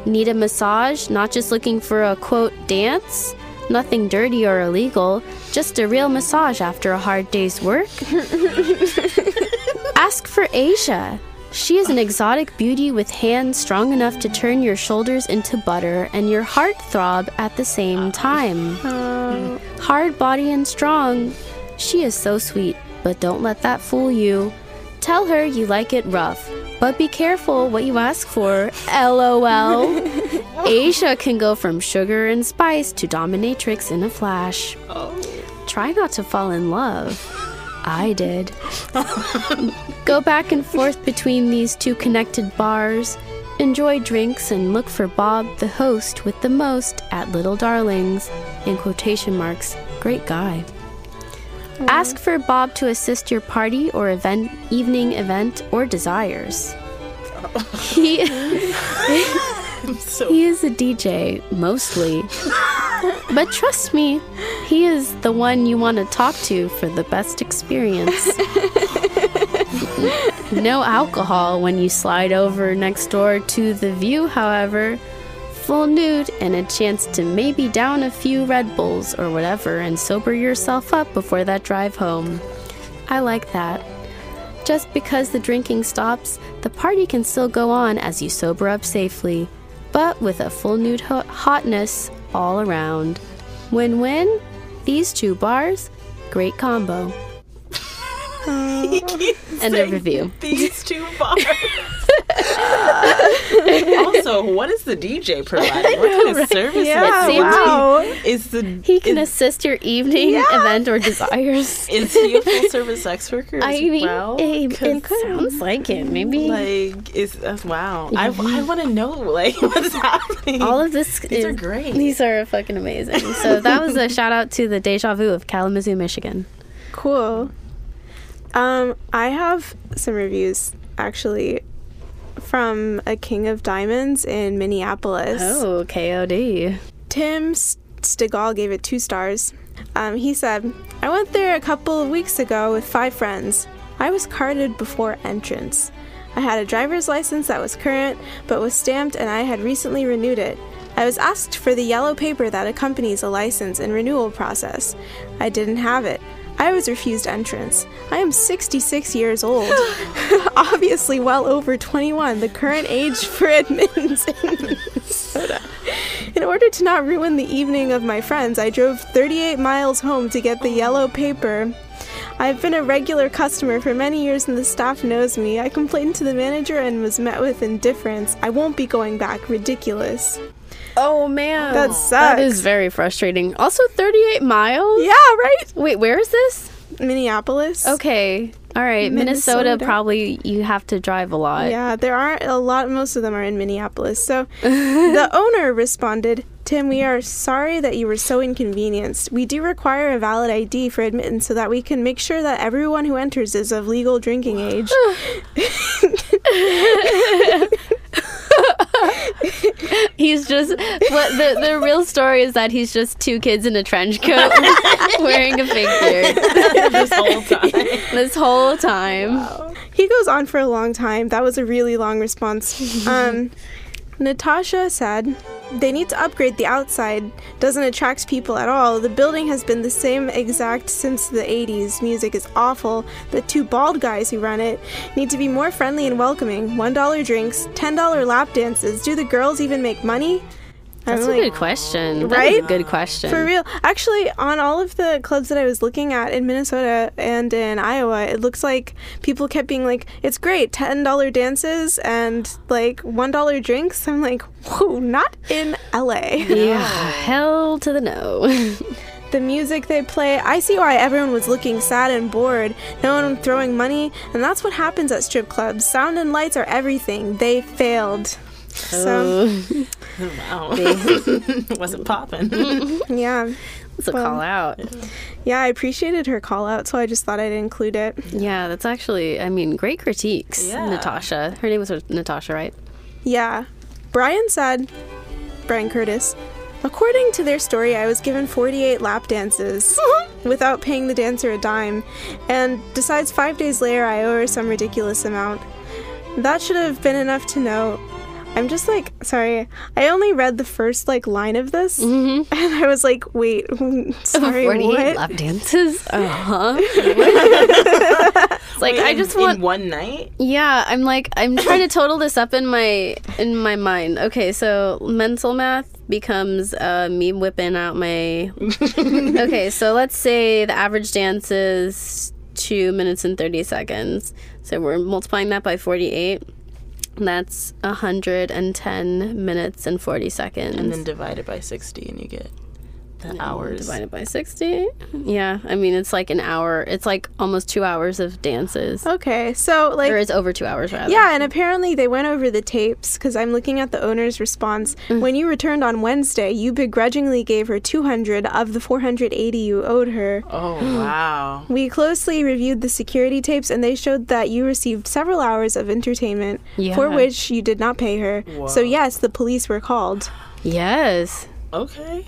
Need a massage? Not just looking for a quote dance? Nothing dirty or illegal, just a real massage after a hard day's work. [LAUGHS] Ask for Asia. She is an exotic beauty with hands strong enough to turn your shoulders into butter and your heart throb at the same ah. time. Oh. Hard body and strong. She is so sweet, but don't let that fool you. Tell her you like it rough, but be careful what you ask for. LOL. [LAUGHS] Asia can go from sugar and spice to dominatrix in a flash. Oh. Try not to fall in love. I did. Go back and forth between these two connected bars. Enjoy drinks and look for Bob, the host with the most, at Little Darlings. In quotation marks, great guy. Ask for Bob to assist your party or event, evening event, or desires. He, so [LAUGHS] he is a DJ, mostly. But trust me, he is the one you want to talk to for the best experience. [LAUGHS] no alcohol when you slide over next door to the view, however. Full nude and a chance to maybe down a few Red Bulls or whatever and sober yourself up before that drive home. I like that. Just because the drinking stops, the party can still go on as you sober up safely, but with a full nude ho- hotness all around. Win win? These two bars, great combo. End of review. these two bars. [LAUGHS] also, what is the DJ providing? What kind of service Yeah, It seems wow. is the He can is, assist your evening event or desires. [LAUGHS] is he a full service sex worker as I mean, well? it, 'Cause, it sounds like it. Maybe like is uh, wow. I, I want to know like [LAUGHS] what's happening. all of this. These are is- great. These are fucking amazing. So that was a shout out to the Deja Vu of Kalamazoo, Michigan. Cool. Um, I have some reviews actually from a King of Diamonds in Minneapolis. Oh, KOD. Tim Stegall gave it two stars. Um, he said, I went there a couple of weeks ago with five friends. I was carded before entrance. I had a driver's license that was current, but was stamped, and I had recently renewed it. I was asked for the yellow paper that accompanies a license and renewal process. I didn't have it. I was refused entrance. I am 66 years old, [LAUGHS] obviously well over 21, the current age for admittance in Minnesota. In order to not ruin the evening of my friends, I drove 38 miles home to get the yellow paper. I've been a regular customer for many years and the staff knows me. I complained to the manager and was met with indifference. I won't be going back. Ridiculous. Oh man, That sucks. That is very frustrating. Also, 38 miles. Yeah, right? Wait, where is this? Minneapolis. Okay, All right, Minnesota, Minnesota. probably you have to drive a lot. Yeah, there aren't a lot. Most of them are in Minneapolis. So [LAUGHS] the owner responded, Tim, we are sorry that you were so inconvenienced. We do require a valid ID for admittance so that we can make sure that everyone who enters is of legal drinking age. [LAUGHS] [LAUGHS] [LAUGHS] He's just what the the real story is that he's just two kids in a trench coat [LAUGHS] wearing a fake beard [LAUGHS] this whole time. this whole time. he goes on for a long time. That was a really long response. Um, Natasha said, they need to upgrade the outside. Doesn't attract people at all. The building has been the same exact since the 80s. Music is awful. The two bald guys who run it need to be more friendly and welcoming. $1 drinks, $10 lap dances. Do the girls even make money? That's I'm a like, good question. Right? a good question. For real. Actually, on all of the clubs that I was looking at in Minnesota and in Iowa, it looks like people kept being like, it's great, $10 dances and like $1 drinks. I'm like, whoa, not in LA. Yeah, hell to the no. [LAUGHS] the music they play, I see why everyone was looking sad and bored. No one throwing money, and that's what happens at strip clubs. Sound and lights are everything. They failed. So, oh. [LAUGHS] Wow. [LAUGHS] Wasn't popping. [LAUGHS] yeah. It's a Well- call out. Yeah, I appreciated her call out, so I just thought I'd include it. Yeah, that's actually, I mean, great critiques. Yeah. Natasha. Her name was Natasha, right? Yeah. Brian said, Brian Curtis, according to their story, I was given 48 lap dances without paying the dancer a dime, and decides five days later I owe her some ridiculous amount. That should have been enough to know. I'm just like, sorry, I only read the first like line of this, [LAUGHS] and I was like, wait, [LAUGHS] sorry, 48 what? lap dances? [LAUGHS] Uh huh. it's like, I just in want. one night. Yeah, I'm like I'm trying to total this up in my in my mind. Okay, so mental math becomes uh, me whipping out my. okay, so let's say the average dance is two minutes and thirty seconds. So we're multiplying that by forty eight. That's hundred and ten minutes and forty seconds. And then divide it by 60 and you get the hours. divided by sixty. Yeah, I mean it's like an hour. It's like almost two hours of dances, Okay, so like or it's over two hours rather. Yeah, and apparently they went over the tapes because I'm looking at the owner's response. Mm. When you returned on Wednesday, you begrudgingly gave her 200 of the 480 you owed her. [GASPS] Oh, wow. We closely reviewed the security tapes and they showed that you received several hours of entertainment for which you did not pay her. So, yes, the police were called. Yes. Okay.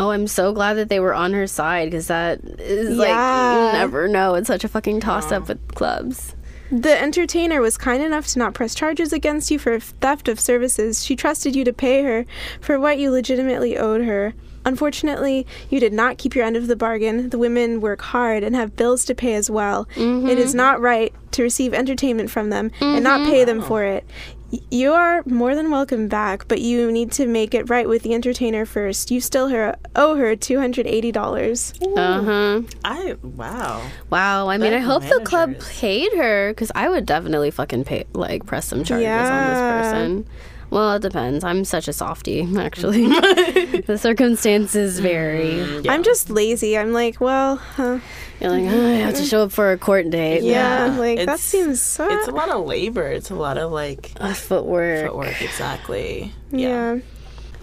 Oh, I'm so glad that they were on her side because that is like you never know. It's such a fucking toss up with clubs. The entertainer was kind enough to not press charges against you for theft of services. She trusted you to pay her for what you legitimately owed her. Unfortunately, you did not keep your end of the bargain. The women work hard and have bills to pay as well. It is mm-hmm. not right to receive entertainment from them and not pay them mm-hmm. for it. Y- You are more than welcome back, but you need to make it right with the entertainer first. You still her, owe her $280. Uh huh. I, wow. Wow. I mean, But I hope the club managers- paid her because I would definitely fucking pay like press some charges on this person. Well, it depends. I'm such a softie, [LAUGHS] actually. [LAUGHS] [LAUGHS] the circumstances vary. Yeah. I'm just lazy. I'm like, well, huh. You're like, oh, I have to show up for a court date. yeah, Yeah, like that seems so. It's a lot of labor. It's a lot of like Uh, footwork. footwork. Exactly. yeah.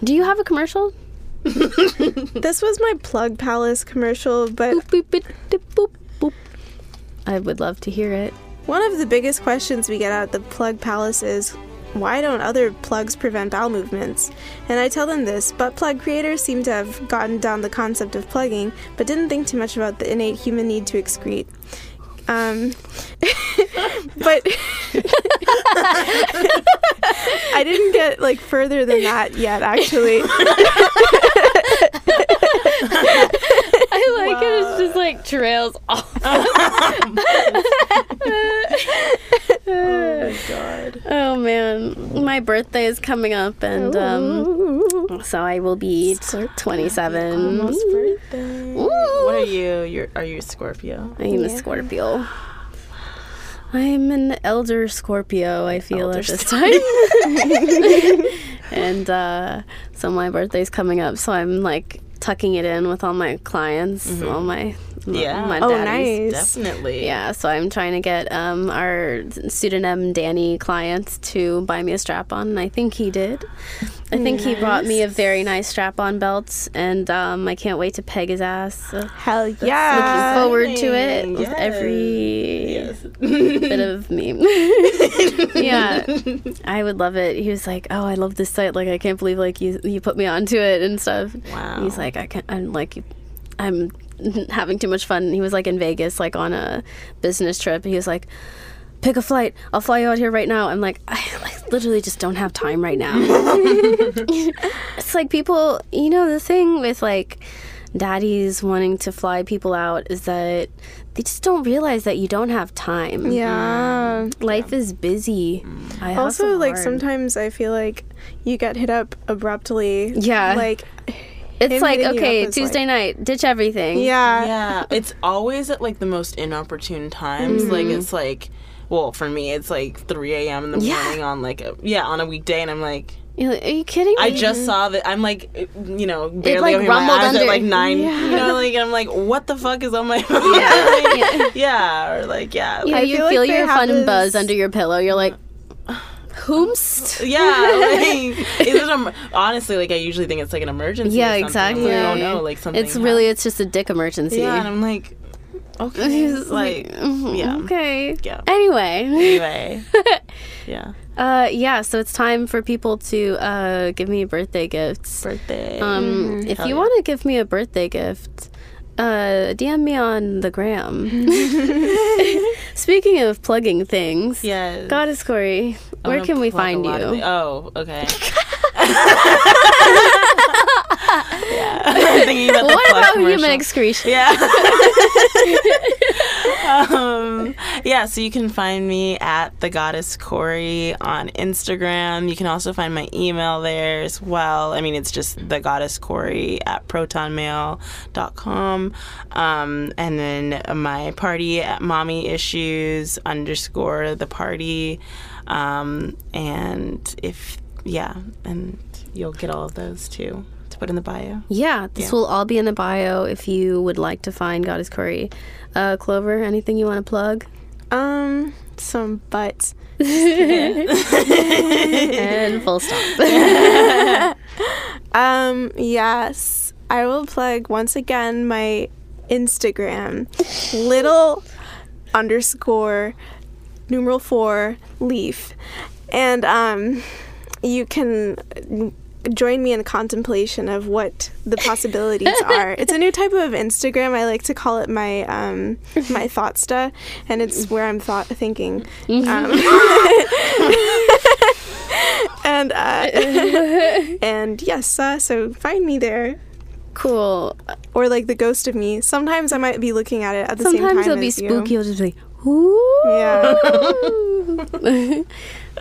Do you have a commercial? This was my Plug Palace commercial, but Boop, boop, boop, boop, boop. I would love to hear it. one of the biggest questions we get at the Plug Palace is why don't other plugs prevent bowel movements? And I tell them this, butt plug creators seem to have gotten down the concept of plugging, but didn't think too much about the innate human need to excrete. Um, [LAUGHS] but [LAUGHS] I didn't get like further than that yet, actually. [LAUGHS] I like it. It's just like trails off. Oh my god. Oh man, my birthday is coming up, and um, so I will be t- 27. Birthday. What are you? You're are you a Scorpio? I am a Scorpio. I'm an elder Scorpio. I feel Elder at this time, [LAUGHS] and uh, so my birthday's coming up. So I'm like tucking it in with all my clients, all my Yeah. my Oh, nice. Definitely. Yeah, so I'm trying to get um, our pseudonym Danny client to buy me a strap on, and I think he did. I think he brought me a very nice strap on belt, and um, I can't wait to peg his ass. Hell looking forward to it with every Yes. bit of [LAUGHS] me. [LAUGHS] yeah, I would love it. He was like, "Oh, I love this site. Like, I can't believe like you you put me onto it and stuff." Wow. He's like, "I can't. I'm like, I'm [LAUGHS] having too much fun." He was like in Vegas, like on a business trip. He was like. Pick a flight. I'll fly you out here right now. I'm like, I like, literally just don't have time right now. [LAUGHS] it's like people, you know, the thing with like daddies wanting to fly people out is that they just don't realize that you don't have time. Yeah. Um, life is busy. Mm. I Also, like hard. sometimes I feel like you get hit up abruptly. Yeah. Like, it's him like okay, up is Tuesday night, ditch everything. yeah. yeah, it's always at like the most inopportune times. Like Mm-hmm. it's like, well, for me, it's like 3 a.m. in the Yeah. morning on like a, yeah on a weekday, and I'm like, You're like, Are you kidding me? I just saw that. I'm like, you know, barely like, opening my rumbled eyes under- at like nine. Yeah. You know, like I'm like, what the fuck is on my phone? [LAUGHS] Yeah. yeah, or like yeah, Yeah, I you feel like feel they your fun this- buzz under your pillow. You're like, whomst? [LAUGHS] Yeah, like, is it [LAUGHS] em- honestly like I usually think it's like an emergency. Yeah, or something. exactly. I'm like, oh no, like something. It's really, happened. it's just a dick emergency. yeah, and I'm like, okay, He's like mhm, yeah. Okay. Yeah. Anyway. anyway, [LAUGHS] yeah, Uh, yeah, so it's time for people to uh, give me birthday gifts. birthday. Um, if Hell you yeah. want to give me a birthday gift, uh, DM me on the gram. Speaking of plugging things, yes. Goddess Corey, I'm where can we find lot of you? the- oh, okay. [LAUGHS] yeah, [LAUGHS] I'm thinking about What plug about commercial. human excretion? Yeah. [LAUGHS] um, yeah, so you can find me at the goddess Corey on Instagram. You can also find my email there as well. I mean, it's just the goddess Corey at protonmail.com. Um, and then my party at mommy issues underscore the party. Um, and if, yeah, and you'll get all of those too to put in the bio. Yeah, this Yeah. will all be in the bio if you would like to find Goddess Corey. Uh, Clover, anything you want to plug? Um, some butts. and [LAUGHS] full stop. [LAUGHS] Um, yes. I will plug once again my Instagram. Little underscore numeral four leaf. And um you can join me in contemplation of what the possibilities [LAUGHS] are. It's a new type of Instagram. I like to call it my um my thoughtsta and it's where I'm thought thinking. Um, [LAUGHS] and uh, [LAUGHS] and yes, uh, so find me there. cool. Or like the ghost of me. Sometimes I might be looking at it at the same time. Sometimes it'll be as you. spooky. You'll just be, ooh. Yeah. [LAUGHS]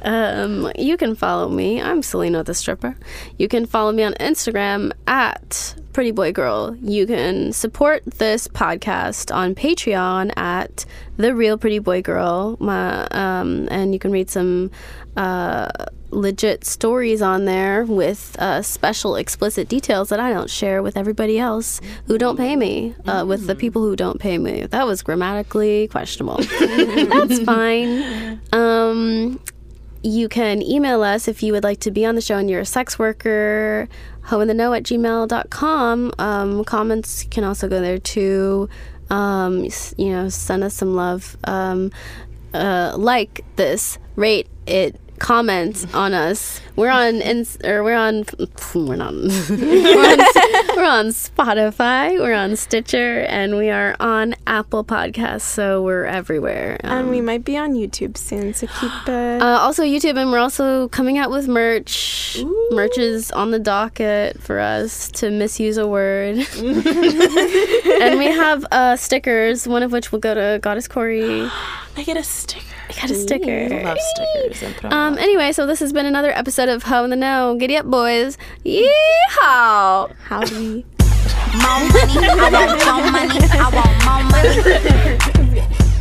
um, you can follow me. I'm Selena the stripper. You can follow me on Instagram at Pretty Boy Girl. You can support this podcast on Patreon at The Real Pretty Boy Girl. My, um, and you can read some uh, legit stories on there with uh, special explicit details that I don't share with everybody else who don't pay me, uh, with the people who don't pay me. That was grammatically questionable. [LAUGHS] That's fine. Um, you can email us if you would like to be on the show and you're a sex worker, hoeintheknow at gmail.com. Um, comments can also go there too. Um, you know, send us some love. Um, uh, like this, rate it, comment on us. We're on, ins- or we're on, we're not, [LAUGHS] we're, on, [LAUGHS] we're on Spotify, we're on Stitcher, and we are on Apple Podcasts, so we're everywhere. Um, and we might be on YouTube soon, so keep. Uh, [GASPS] uh, also YouTube, and we're also coming out with merch. Merch is on the docket for us to misuse a word. [LAUGHS] and we have uh, stickers, one of which will go to Goddess Corey. [GASPS] I get a sticker. I got a sticker. Ooh, love stickers. [LAUGHS] Um. Anyway, so this has been another episode of Ho in the Know. Giddy up, boys! Yeehaw! Howdy. more money. I want more money. I want more money. [LAUGHS]